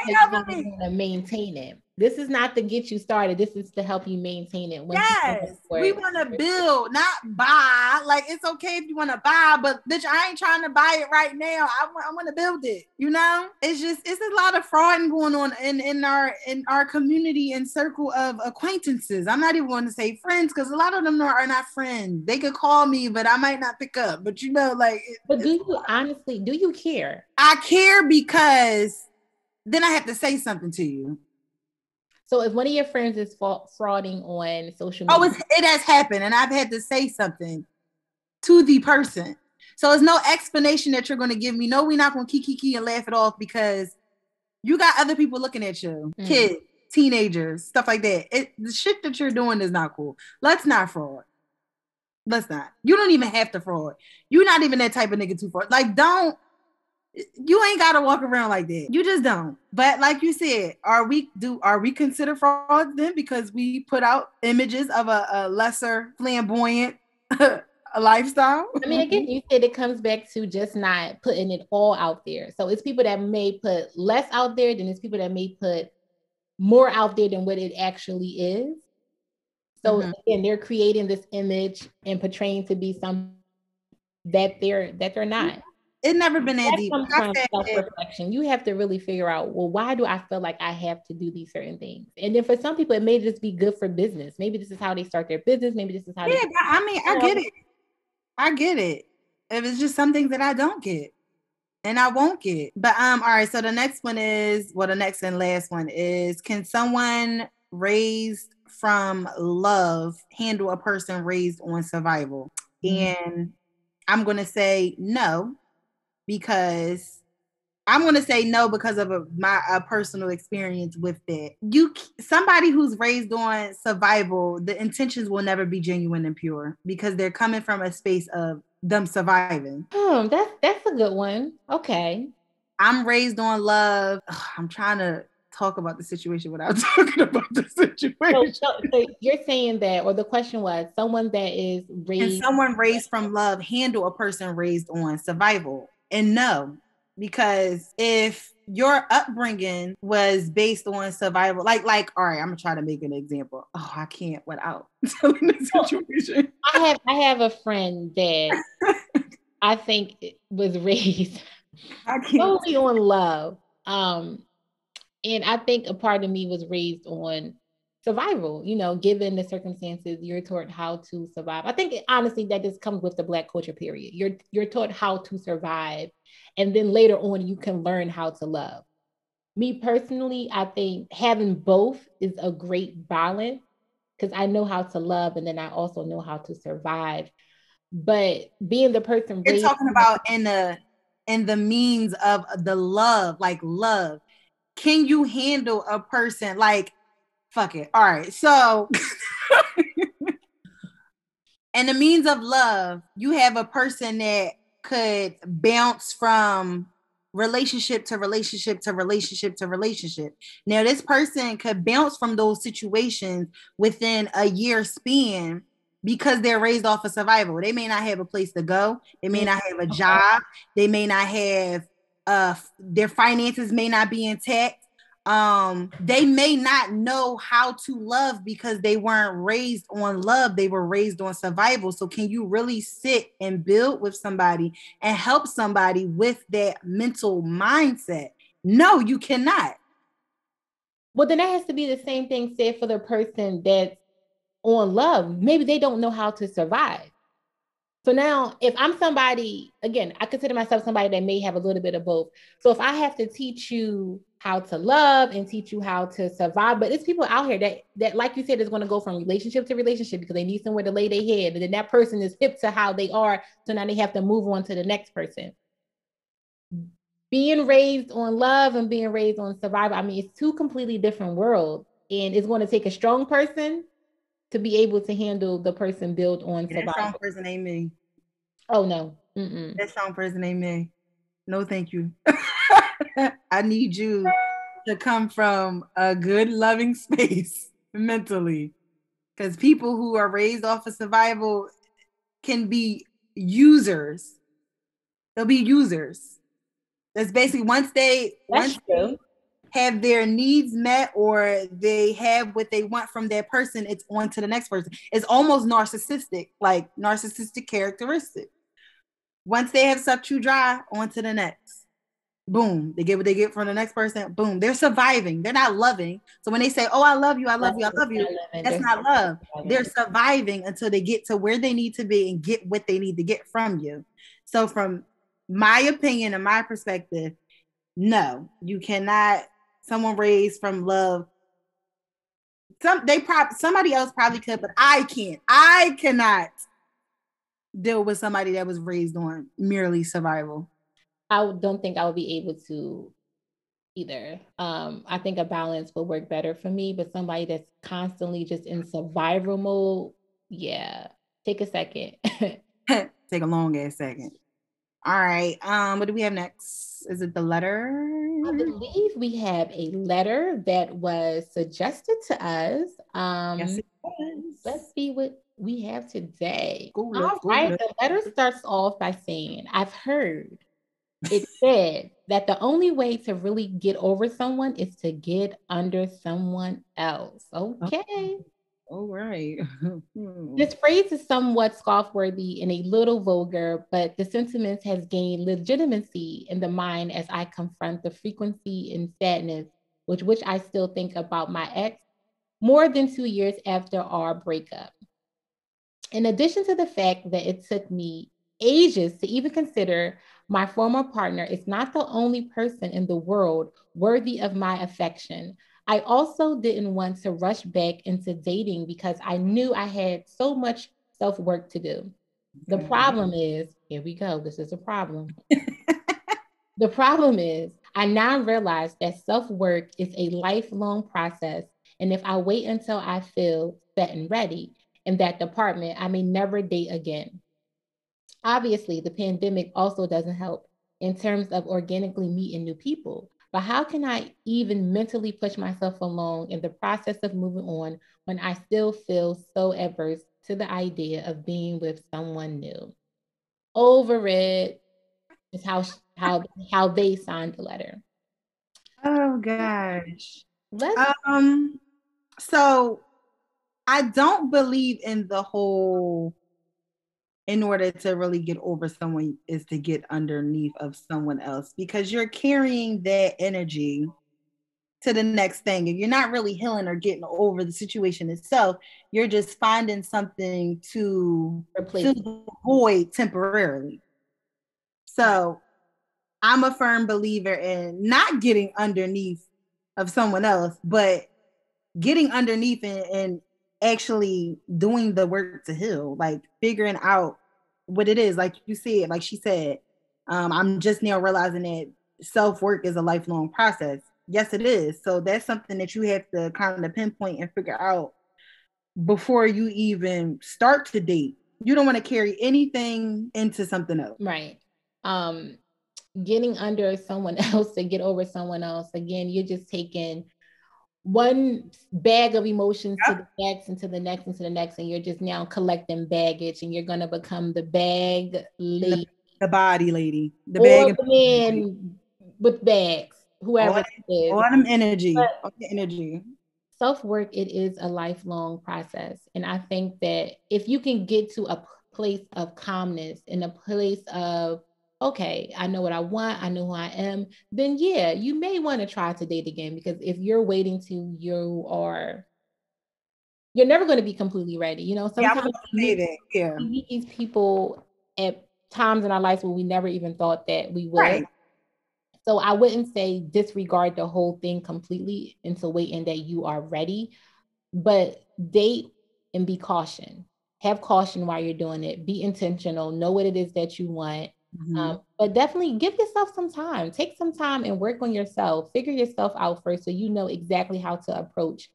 to maintain it. This is not to get you started. This is to help you maintain it. yes, we want to build, not buy. Like it's okay if you want to buy, but bitch, I ain't trying to buy it right now. I want, I want to build it. You know, it's just it's a lot of fraud going on in in our in our community and circle of acquaintances. I'm not even going to say friends because a lot of them are not friends. They could call me, but I might not pick up. But you know, like. But do you honestly do you care? I care because then I have to say something to you. So if one of your friends is frauding on social oh, media, oh, it has happened, and I've had to say something to the person. So it's no explanation that you're going to give me. No, we're not going to kiki kiki and laugh it off because you got other people looking at you, mm. kids, teenagers, stuff like that. It, the shit that you're doing is not cool. Let's not fraud. Let's not. You don't even have to fraud. You're not even that type of nigga to fraud. Like, don't you ain't gotta walk around like that. You just don't. But like you said, are we do are we considered fraud then because we put out images of a, a lesser flamboyant (laughs) lifestyle? I mean, again, you said it comes back to just not putting it all out there. So it's people that may put less out there than it's people that may put more out there than what it actually is. So mm-hmm. again, they're creating this image and portraying to be something that they're that they're not it never been that, deep. self-reflection. You have to really figure out, well, why do I feel like I have to do these certain things? And then for some people, it may just be good for business. Maybe this is how they start their business. Maybe this is how. Yeah, I mean, I get it. I get it. If it's just something that I don't get, and I won't get. But um, all right. So the next one is, well, the next and last one is, can someone raised from love handle a person raised on survival? Mm-hmm. And I'm going to say no because I'm going to say no because of a, my a personal experience with that. You somebody who's raised on survival, the intentions will never be genuine and pure because they're coming from a space of them surviving. Oh, that's that's a good one. Okay. I'm raised on love. Ugh, I'm trying to talk about the situation without (laughs) talking about the situation. So, so, you're saying that, or the question was, someone that is raised, and someone raised from love handle a person raised on survival and no, because if your upbringing was based on survival, like like all right, I'm gonna try to make an example. Oh, I can't without (laughs) telling the situation. I have I have a friend that (laughs) I think was raised solely on love. Um, and I think a part of me was raised on survival you know given the circumstances you're taught how to survive. I think honestly that just comes with the black culture period. You're you're taught how to survive and then later on you can learn how to love. Me personally i think having both is a great balance because i know how to love and then i also know how to survive. But being the person you're talking about in the in the means of the love like love. Can you handle a person like fuck it. All right. So, (laughs) and the means of love, you have a person that could bounce from relationship to relationship to relationship to relationship. Now, this person could bounce from those situations within a year span because they're raised off of survival. They may not have a place to go, they may not have a job, they may not have uh their finances may not be intact um they may not know how to love because they weren't raised on love. They were raised on survival. So can you really sit and build with somebody and help somebody with that mental mindset? No you cannot. Well then that has to be the same thing said for the person that's on love. Maybe they don't know how to survive So now, if I'm somebody, again, I consider myself somebody that may have a little bit of both. So if I have to teach you how to love and teach you how to survive, but it's people out here that that, like you said, is going to go from relationship to relationship because they need somewhere to lay their head, and then that person is hip to how they are, so now they have to move on to the next person. Being raised on love and being raised on survival, I mean, it's two completely different worlds, and it's going to take a strong person to be able to handle the person built on yeah, survival. That strong person ain't me. Oh no, Mm-mm. that strong person ain't me. No, thank you. (laughs) I need you to come from a good, loving space (laughs) mentally, because people who are raised off of survival can be users. They'll be users. That's basically once they That's once true have their needs met or they have what they want from that person, it's on to the next person. It's almost narcissistic, like narcissistic characteristic. Once they have sucked you dry, on to the next. Boom. They get what they get from the next person. Boom. They're surviving. They're not loving. So when they say, Oh, I love you, I love you, I love you, that's not love. They're surviving until they get to where they need to be and get what they need to get from you. So, from my opinion and my perspective, no, you cannot someone raised from love. Some they probably somebody else probably could, but I can't. I cannot deal with somebody that was raised on merely survival. I don't think I would be able to either. Um, I think a balance would work better for me, but somebody that's constantly just in survival mode, yeah, take a second. (laughs) (laughs) take a long ass second. All right. Um, what do we have next? Is it the letter? I believe we have a letter that was suggested to us. Um, yes, let's see what we have today. Go, All go, right. The letter starts off by saying, I've heard it (laughs) said that the only way to really get over someone is to get under someone else. Okay. All right. (laughs) Hmm. this phrase is somewhat scoff-worthy and a little vulgar, but the sentiment has gained legitimacy in the mind as I confront the frequency and sadness with which I still think about my ex more than two years after our breakup. In addition to the fact that it took me ages to even consider my former partner is not the only person in the world worthy of my affection. I also didn't want to rush back into dating because I knew I had so much self work to do. The mm-hmm. problem is, here we go, this is a problem. (laughs) the problem is, I now realize that self work is a lifelong process. And if I wait until I feel set and ready in that department, I may never date again. Obviously, the pandemic also doesn't help in terms of organically meeting new people. But how can I even mentally push myself along in the process of moving on when I still feel so adverse to the idea of being with someone new? Over it is how how how they signed the letter. Oh gosh. Let's um so I don't believe in the whole in order to really get over someone is to get underneath of someone else because you're carrying that energy to the next thing. And you're not really healing or getting over the situation itself you're just finding something to replace to void temporarily. So i'm a firm believer in not getting underneath of someone else but getting underneath and, and actually doing the work to heal, like figuring out what it is. Like you said, like she said, um, I'm just now realizing that self work is a lifelong process. Yes, it is. So that's something that you have to kind of pinpoint and figure out before you even start to date. You don't want to carry anything into something else. Right. Um, getting under someone (laughs) else to get over someone else, again, you're just taking one bag of emotions yep. to the next and to the next and to the next, and you're just now collecting baggage, and you're gonna become the bag lady, the, the body lady, the or bag the man with bags, whoever all, it is. All them energy, all the energy. Self work, it is a lifelong process, and I think that if you can get to a place of calmness, in a place of okay, I know what I want, I know who I am, then yeah, you may want to try to date again because if you're waiting to you are you're never going to be completely ready. You know, sometimes yeah, you, yeah. you meet these people at times in our lives where we never even thought that we would. Right. So I wouldn't say disregard the whole thing completely until waiting that you are ready, but date and be caution. Have caution while you're doing it. Be intentional. Know what it is that you want. Mm-hmm. Um, but definitely give yourself some time. Take some time and work on yourself. Figure yourself out first so you know exactly how to approach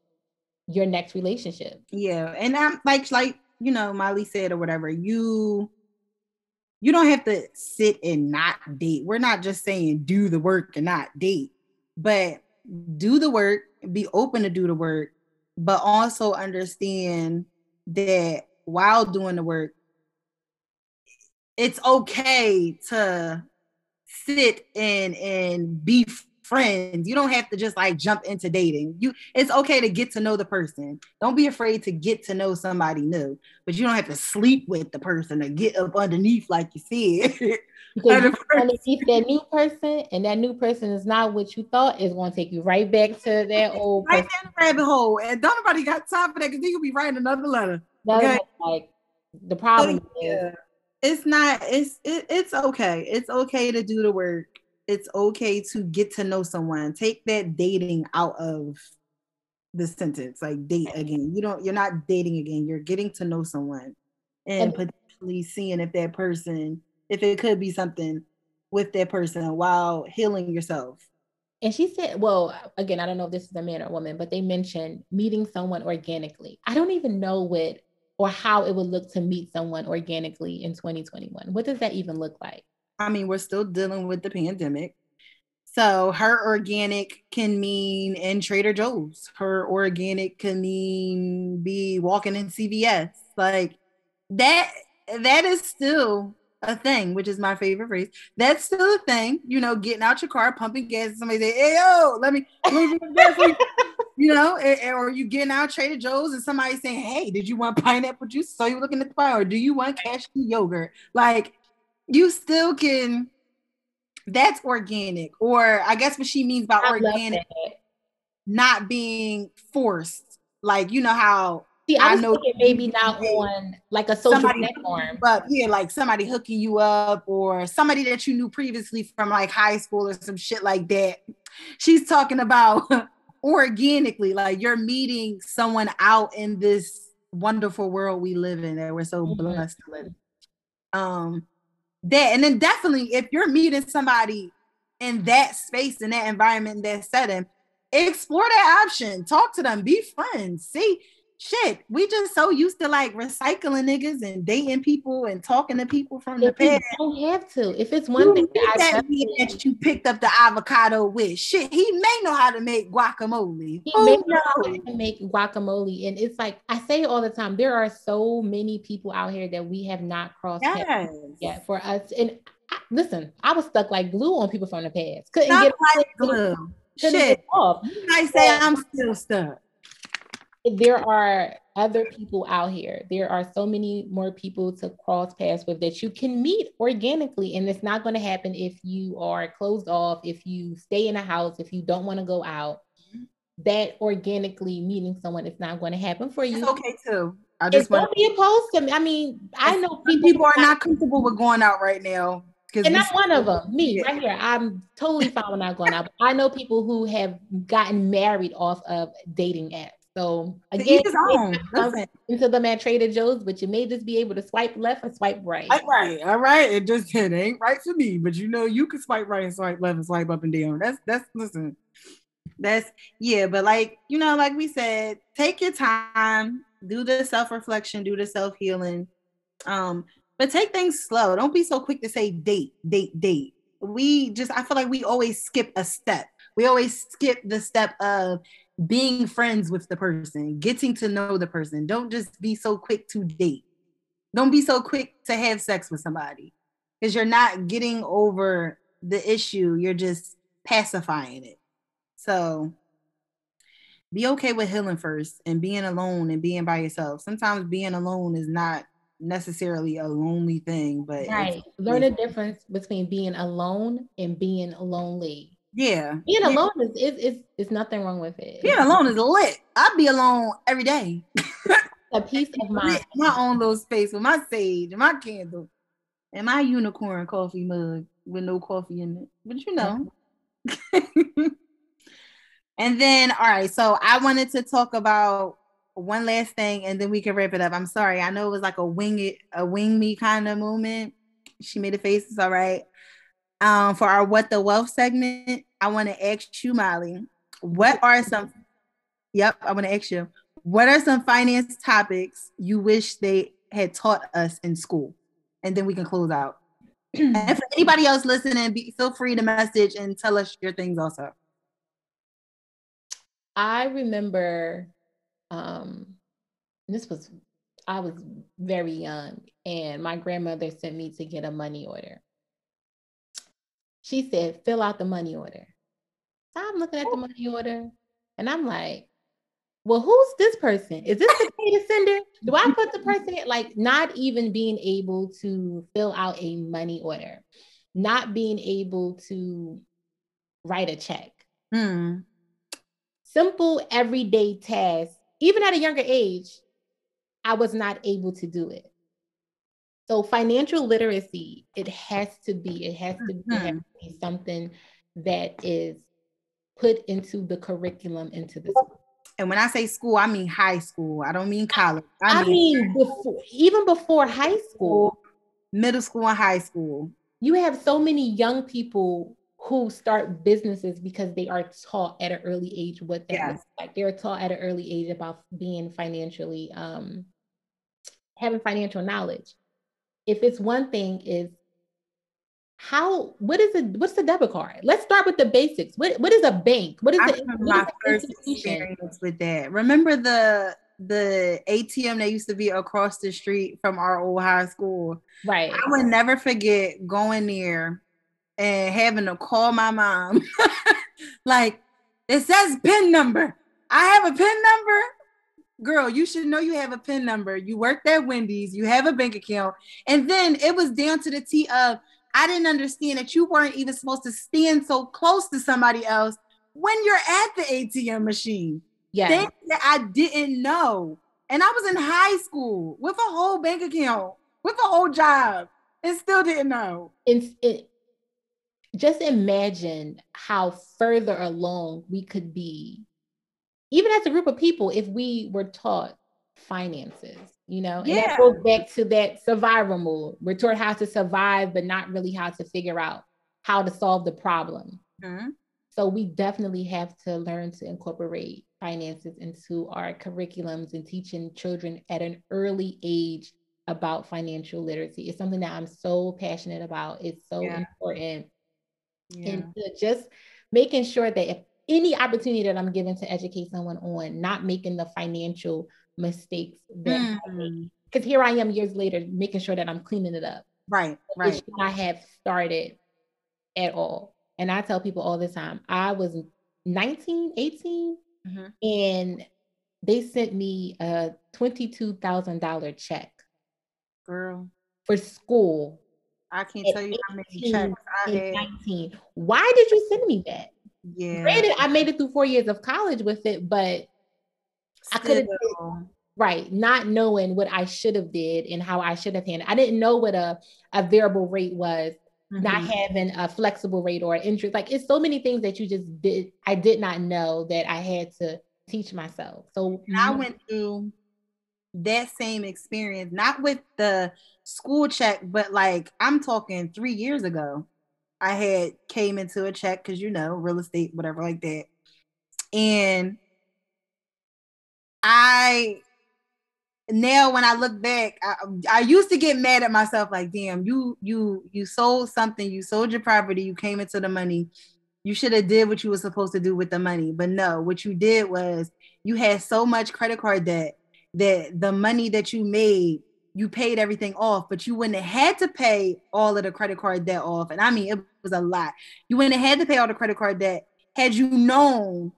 your next relationship. Yeah. And I'm like, like, you know, Molly said or whatever, you you don't have to sit and not date. We're not just saying do the work and not date, but do the work, be open to do the work, but also understand that while doing the work, it's okay to sit and and be friends. You don't have to just like jump into dating. You it's okay to get to know the person. Don't be afraid to get to know somebody new, but you don't have to sleep with the person or get up underneath like you said. (laughs) Because (laughs) underneath that new person, and that new person is not what you thought, is going to take you right back to that (laughs) old right down the rabbit hole. And don't nobody got time for that because could be writing another letter. Okay? Like the problem so, yeah. is it's not it's it, it's okay. It's okay to do the work it's okay to get to know someone. Take that dating out of the sentence, like date again. You don't, you're not dating again. You're getting to know someone and, and potentially seeing if that person, if it could be something with that person while healing yourself. And she said, well, again, I don't know if this is a man or woman, but they mentioned meeting someone organically. I don't even know what or how it would look to meet someone organically in 2021. What does that even look like? I mean, we're still dealing with the pandemic. So her organic can mean in Trader Joe's. Her organic can mean be walking in CVS. Like that that is still a thing, which is my favorite phrase. That's still a thing, you know, getting out your car, pumping gas, and somebody say, Hey yo, let me, (laughs) you know, or you getting out Trader Joe's and somebody saying, Hey, did you want pineapple juice? So you're looking at the fire, or do you want cashew yogurt? Like you still can that's organic or i guess what she means by I organic not being forced like you know how See, I, I know maybe not on like a social platform, but yeah, like somebody hooking you up or somebody that you knew previously from like high school or some shit like that. She's talking about (laughs) organically, like you're meeting someone out in this wonderful world we live in that we're so mm-hmm. blessed to live. Um, that and then definitely if you're meeting somebody in that space in that environment in that setting explore that option talk to them be friends see shit we just so used to like recycling niggas and dating people and talking to people from if the past. don't have to if it's one thing that, that, that you picked up the avocado with. Shit he may know how to make guacamole. He may know how to make guacamole and it's like i say all the time there are so many people out here that we have not crossed yes. yet for us and I, listen i was stuck like glue on people from the past. Couldn't Not get like (laughs) glue. couldn't shit. get off i say i'm still stuck there are other people out here. There are so many more people to cross paths with that you can meet organically. And it's not going to happen if you are closed off, if you stay in a house, if you don't want to go out. That organically meeting someone is not going to happen for you. It's okay too. I just want to be opposed to me. I mean, I know people, people are not comfortable with going out right now. And I'm one of them. Me yeah. right here. I'm totally fine with not going out. I know people who have gotten married off of dating apps. So again, into the man Trader Joe's, but you may just be able to swipe left or swipe right. Right, right. All right. It just (laughs) it ain't right for me, but you know you can swipe right and swipe left and swipe up and down. That's that's listen. That's yeah, but like you know, like we said, take your time, do the self reflection, do the self healing, um, but take things slow. Don't be so quick to say date, date, date. We just I feel like we always skip a step. We always skip the step of being friends with the person, getting to know the person. Don't just be so quick to date. Don't be so quick to have sex with somebody because you're not getting over the issue, you're just pacifying it. So be okay with healing first and being alone and being by yourself. Sometimes being alone is not necessarily a lonely thing, but right. Learn the difference between being alone and being lonely. Yeah. Being yeah. alone is, is is is nothing wrong with it. Being alone is lit. I'd be alone every day. a peace of (laughs) mind. My own little space with my sage and my candle. and my unicorn coffee mug with no coffee in it. But you know. Mm-hmm. (laughs) and then, all right, so I wanted to talk about one last thing and then we can wrap it up. I'm sorry. I know it was like a wing it, a wing me kind of moment. She made a face. It's all right. Um, for our what the wealth segment, I want to ask you, Molly, what are some yep, I want to ask you, what are some finance topics you wish they had taught us in school? And then we can close out. and for anybody else listening, be, feel free to message and tell us your things also. I remember um, this was I was very young, and my grandmother sent me to get a money order. She said, fill out the money order. So I'm looking at the money order and I'm like, well, who's this person? Is this the data sender? Do I put the (laughs) person in? Like, not even being able to fill out a money order, not being able to write a check. Hmm. Simple everyday tasks even at a younger age, I was not able to do it. So financial literacy, it has to be, it has to, mm-hmm. to be something that is put into the curriculum into the school. And when I say school, I mean high school. I don't mean college. I, I mean, mean before, even before high school, middle school and high school. You have so many young people who start businesses because they are taught at an early age what that yes. looks like. They're taught at an early age about being financially, um, having financial knowledge. If it's one thing, is how what is it what's the debit card? Let's start with the basics. What what is a bank? What is I the my first experience with that. Remember the the atm that used to be across the street from our old high school? Right. I would never forget going there and having to call my mom. (laughs) like, it says PIN number. I have a PIN number. Girl, you should know you have a PIN number. You worked at Wendy's, you have a bank account. And then it was down to the T of I didn't understand that you weren't even supposed to stand so close to somebody else when you're at the ATM machine. Yeah. Things that I didn't know. And I was in high school with a whole bank account, with a whole job, and still didn't know. It's, it, just imagine how further along we could be, even as a group of people, if we were taught finances, you know, and yeah. that goes back to that survival mode. We're taught how to survive, but not really how to figure out how to solve the problem. Mm-hmm. So we definitely have to learn to incorporate finances into our curriculums and teaching children at an early age about financial literacy. It's something that I'm so passionate about. It's so yeah. important yeah. and just making sure that if any opportunity that I'm given to educate someone on, not making the financial mistakes that because mm. here I am years later making sure that I'm cleaning it up. Right, right. I have started at all. And I tell people all the time, I was 19, 18, mm-hmm. and they sent me a $22,000 check. Girl. For school I can't tell you how many checks I had. 19. Why did you send me that? Yeah. Granted, I made it through four years of college with it, but Still. I could have right, not knowing what I should have did and how I should have handled. I didn't know what a, a variable rate was, mm-hmm. not having a flexible rate or interest. Like it's so many things that you just did. I did not know that I had to teach myself. So and I went through that same experience, not with the school check, but like I'm talking three years ago. I had came into a check because you know, real estate, whatever like that. And I now when I look back, I, I used to get mad at myself, like, damn, you you you sold something, you sold your property, you came into the money. You should have did what you were supposed to do with the money. But no, what you did was you had so much credit card debt that the money that you made, you paid everything off, but you wouldn't have had to pay all of the credit card debt off. And I mean, it was a lot. You wouldn't have had to pay all the credit card debt had you known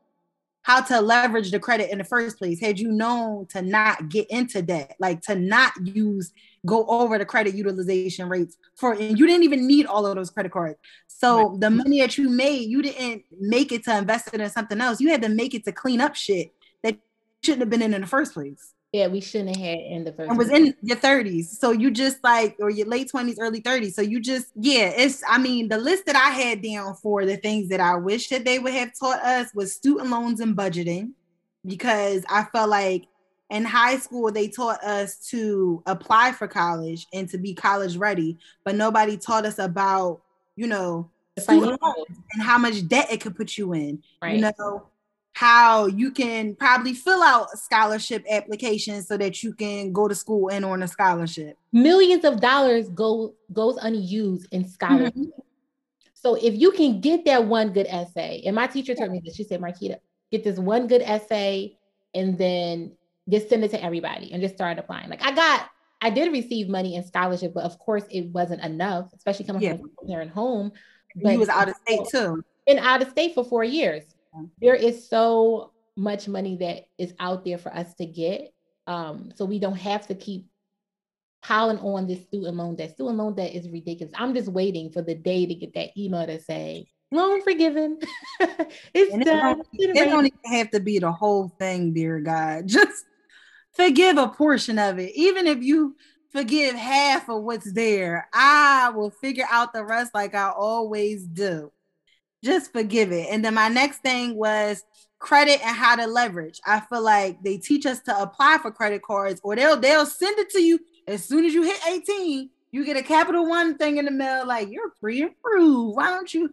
how to leverage the credit in the first place, had you known to not get into debt, like to not use go over the credit utilization rates for and you didn't even need all of those credit cards. So right. the money that you made, you didn't make it to invest it in something else. You had to make it to clean up shit that shouldn't have been in in the first place. Yeah, we shouldn't have had in the first. And was in your 30s. So you just like, or your late 20s, early 30s. So you just, yeah, it's, I mean, the list that I had down for the things that I wish that they would have taught us was student loans and budgeting, because I felt like in high school they taught us to apply for college and to be college ready, but nobody taught us about, you know, and how much debt it could put you in. Right. You know, how you can probably fill out scholarship applications so that you can go to school and earn a scholarship. Millions of dollars go goes unused in scholarship. Mm-hmm. So if you can get that one good essay, and my teacher told me this, she said, Marquita, get this one good essay and then just send it to everybody and just start applying. Like I got, I did receive money in scholarship, but of course it wasn't enough, especially coming yeah. from a parent home. But he was out of state too. And out of state for four years there is so much money that is out there for us to get. Um, so we don't have to keep piling on this student loan debt. Student loan debt is ridiculous. I'm just waiting for the day to get that email to say loan forgiven. (laughs) it's and done. It don't, it don't even have to be the whole thing, dear God. (laughs) Just forgive a portion of it. Even if you forgive half of what's there, I will figure out the rest like I always do just forgive it. And then my next thing was credit and how to leverage. I feel like they teach us to apply for credit cards or they'll they'll send it to you as soon as you hit 18. You get a capital one thing in the mail, like you're pre-approved. Why don't you?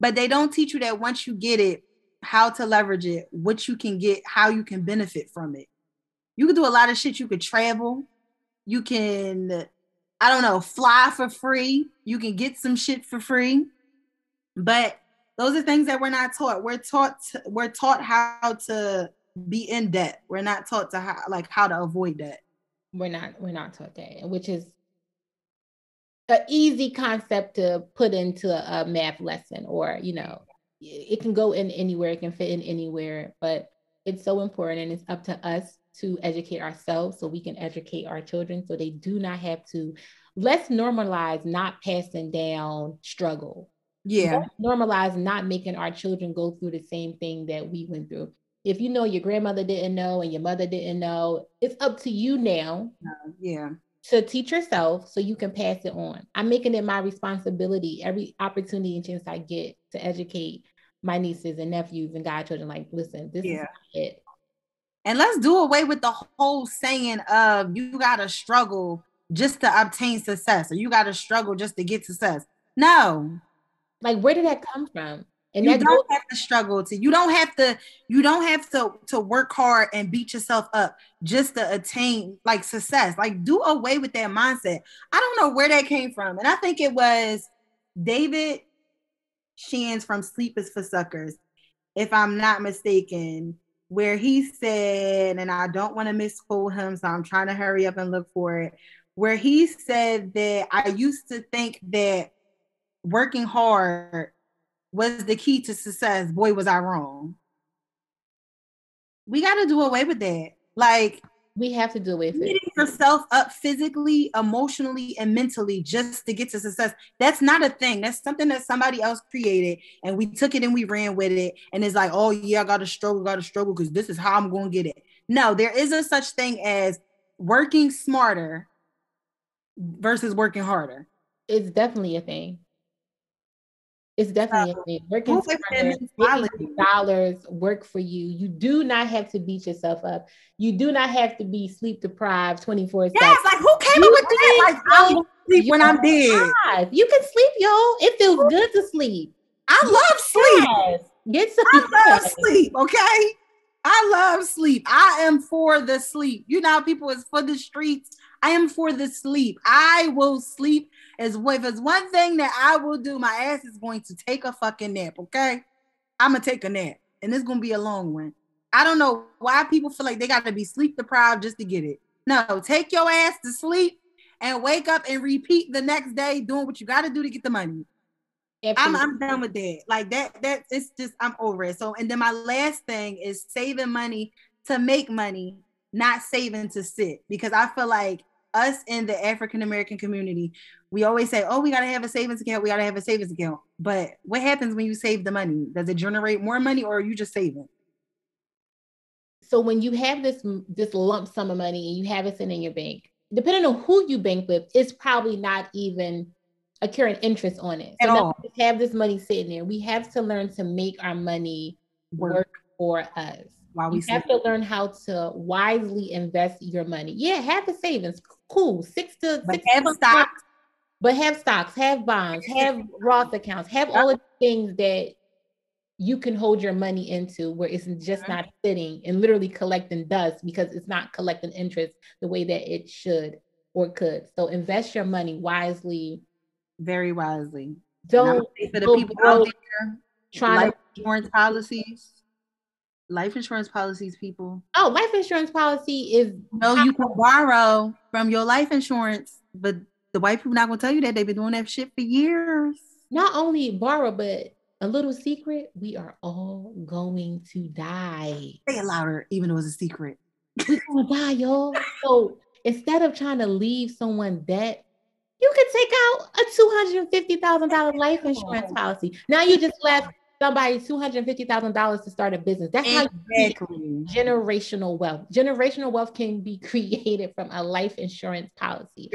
But they don't teach you that once you get it, how to leverage it, what you can get, how you can benefit from it. You can do a lot of shit. You could travel. You can, I don't know, fly for free. You can get some shit for free. But those are things that we're not taught. We're taught we're taught how to be in debt. We're not taught to how like how to avoid debt. We're not we're not taught that, which is an easy concept to put into a math lesson or you know it can go in anywhere it can fit in anywhere but it's so important and it's up to us to educate ourselves so we can educate our children so they do not have to let's normalize not passing down struggle yeah. Normalize not making our children go through the same thing that we went through. If you know your grandmother didn't know and your mother didn't know, it's up to you now. Uh, yeah. To teach yourself so you can pass it on. I'm making it my responsibility every opportunity and chance I get to educate my nieces and nephews and godchildren. Like, listen, this yeah. is it. And let's do away with the whole saying of you gotta struggle just to obtain success or you gotta struggle just to get success. No, like, where did that come from? And you don't goes- have to struggle to you don't have to you don't have to to work hard and beat yourself up just to attain like success like do away with that mindset i don't know where that came from and i think it was david Shands from sleep is for suckers if i'm not mistaken where he said and i don't want to misquote him so i'm trying to hurry up and look for it where he said that i used to think that working hard was the key to success. Boy, was I wrong. We got to do away with that. Like, we have to do away with it. yourself up physically, emotionally, and mentally just to get to success. That's not a thing. That's something that somebody else created, and we took it and we ran with it. And it's like, oh yeah, I got to struggle, got to struggle because this is how I'm going to get it. No, there isn't such thing as working smarter versus working harder. It's definitely a thing. It's definitely a thing. Working smarter, dollars work for you. You do not have to beat yourself up. You do not have to be sleep deprived 24 Yes, like who came you up with that? Like I sleep when I'm dead. You can sleep, y'all. It feels good to sleep. I love sleep. Yes. Get some I love sleep, okay? I love sleep. I am for the sleep. You know, people is for the streets. I am for the sleep. I will sleep is if it's one thing that I will do, my ass is going to take a fucking nap. Okay, I'm gonna take a nap, and it's gonna be a long one. I don't know why people feel like they got to be sleep deprived just to get it. No, take your ass to sleep and wake up and repeat the next day doing what you got to do to get the money. I'm, I'm done with that. Like that, that it's just I'm over it. So, and then my last thing is saving money to make money, not saving to sit, because I feel like us in the African American community, we always say, oh, we got to have a savings account. We got to have a savings account. But what happens when you save the money? Does it generate more money or are you just saving? so when you have this this lump sum of money and you have it sitting in your bank, depending on who you bank with, it's probably not even a current interest on it. So At all. we have this money sitting there. We have to learn to make our money work, work for us. While we have to learn how to wisely invest your money. Yeah, have the savings. Cool. Six to but six have stocks. But have stocks, have bonds, have Roth accounts, have all of the things that you can hold your money into where it's just uh-huh. not sitting and literally collecting dust because it's not collecting interest the way that it should or could. So invest your money wisely. Very wisely. Don't for the people out there trying life to, insurance policies. Life insurance policies, people. Oh, life insurance policy is no, you can borrow from your life insurance, but the white people not gonna tell you that they've been doing that shit for years. Not only borrow, but a little secret, we are all going to die. Say it louder, even though it's a secret. We're gonna die, y'all. So instead of trying to leave someone debt, you can take out a two hundred and fifty thousand dollar life insurance policy. Now you just left somebody two hundred fifty thousand dollars to start a business. That's exactly. how you generational wealth. Generational wealth can be (laughs) created from a life insurance policy.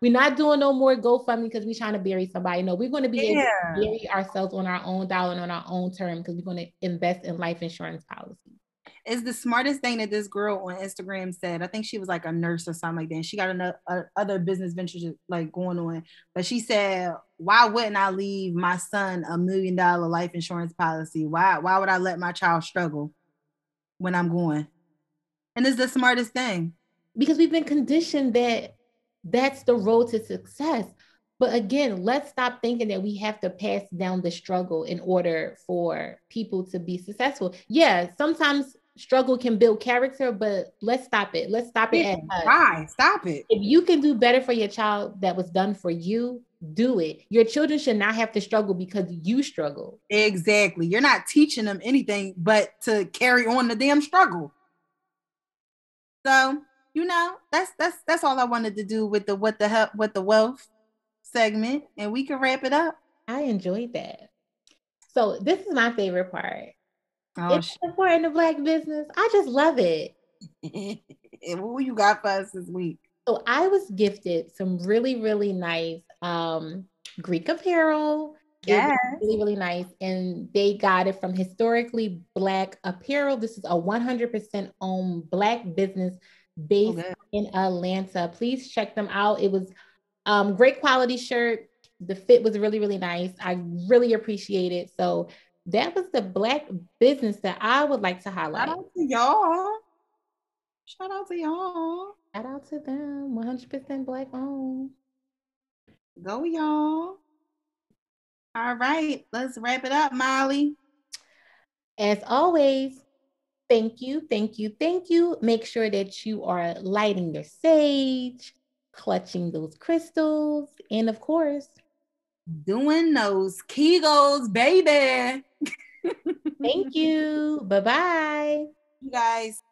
We're not doing no more GoFundMe because we're trying to bury somebody. No, we're going to be yeah. able to bury ourselves on our own dollar and on our own term because we're going to invest in life insurance policy is the smartest thing that this girl on Instagram said. I think she was like a nurse or something like that. she got another uh, other business ventures like going on, but she said, "Why wouldn't I leave my son a million dollar life insurance policy? Why why would I let my child struggle when I'm going?" And it's the smartest thing because we've been conditioned that that's the road to success. But again, let's stop thinking that we have to pass down the struggle in order for people to be successful. Yeah, sometimes struggle can build character, but let's stop it. Let's stop it at Why? Stop it. If you can do better for your child that was done for you, do it. Your children should not have to struggle because you struggle. Exactly. You're not teaching them anything but to carry on the damn struggle. So, you know, that's that's that's all I wanted to do with the what the help with the wealth segment, and we can wrap it up. I enjoyed that. So this is my favorite part. Oh, it's supporting the black business. I just love it. (laughs) what you got for us this week? So I was gifted some really, really nice um, Greek apparel. Yeah, really, really nice. And they got it from historically black apparel. This is a 100% owned black business based okay. in Atlanta. Please check them out. It was um, great quality shirt. The fit was really, really nice. I really appreciate it. So that was the black business that I would like to highlight. Shout out to y'all. Shout out to y'all. Shout out to them. 100% black owned. Go, y'all. All right, let's wrap it up, Molly. As always, thank you, thank you, thank you. Make sure that you are lighting your sage, clutching those crystals, and of course, doing those Kegels, baby. Thank you. Bye bye. You guys.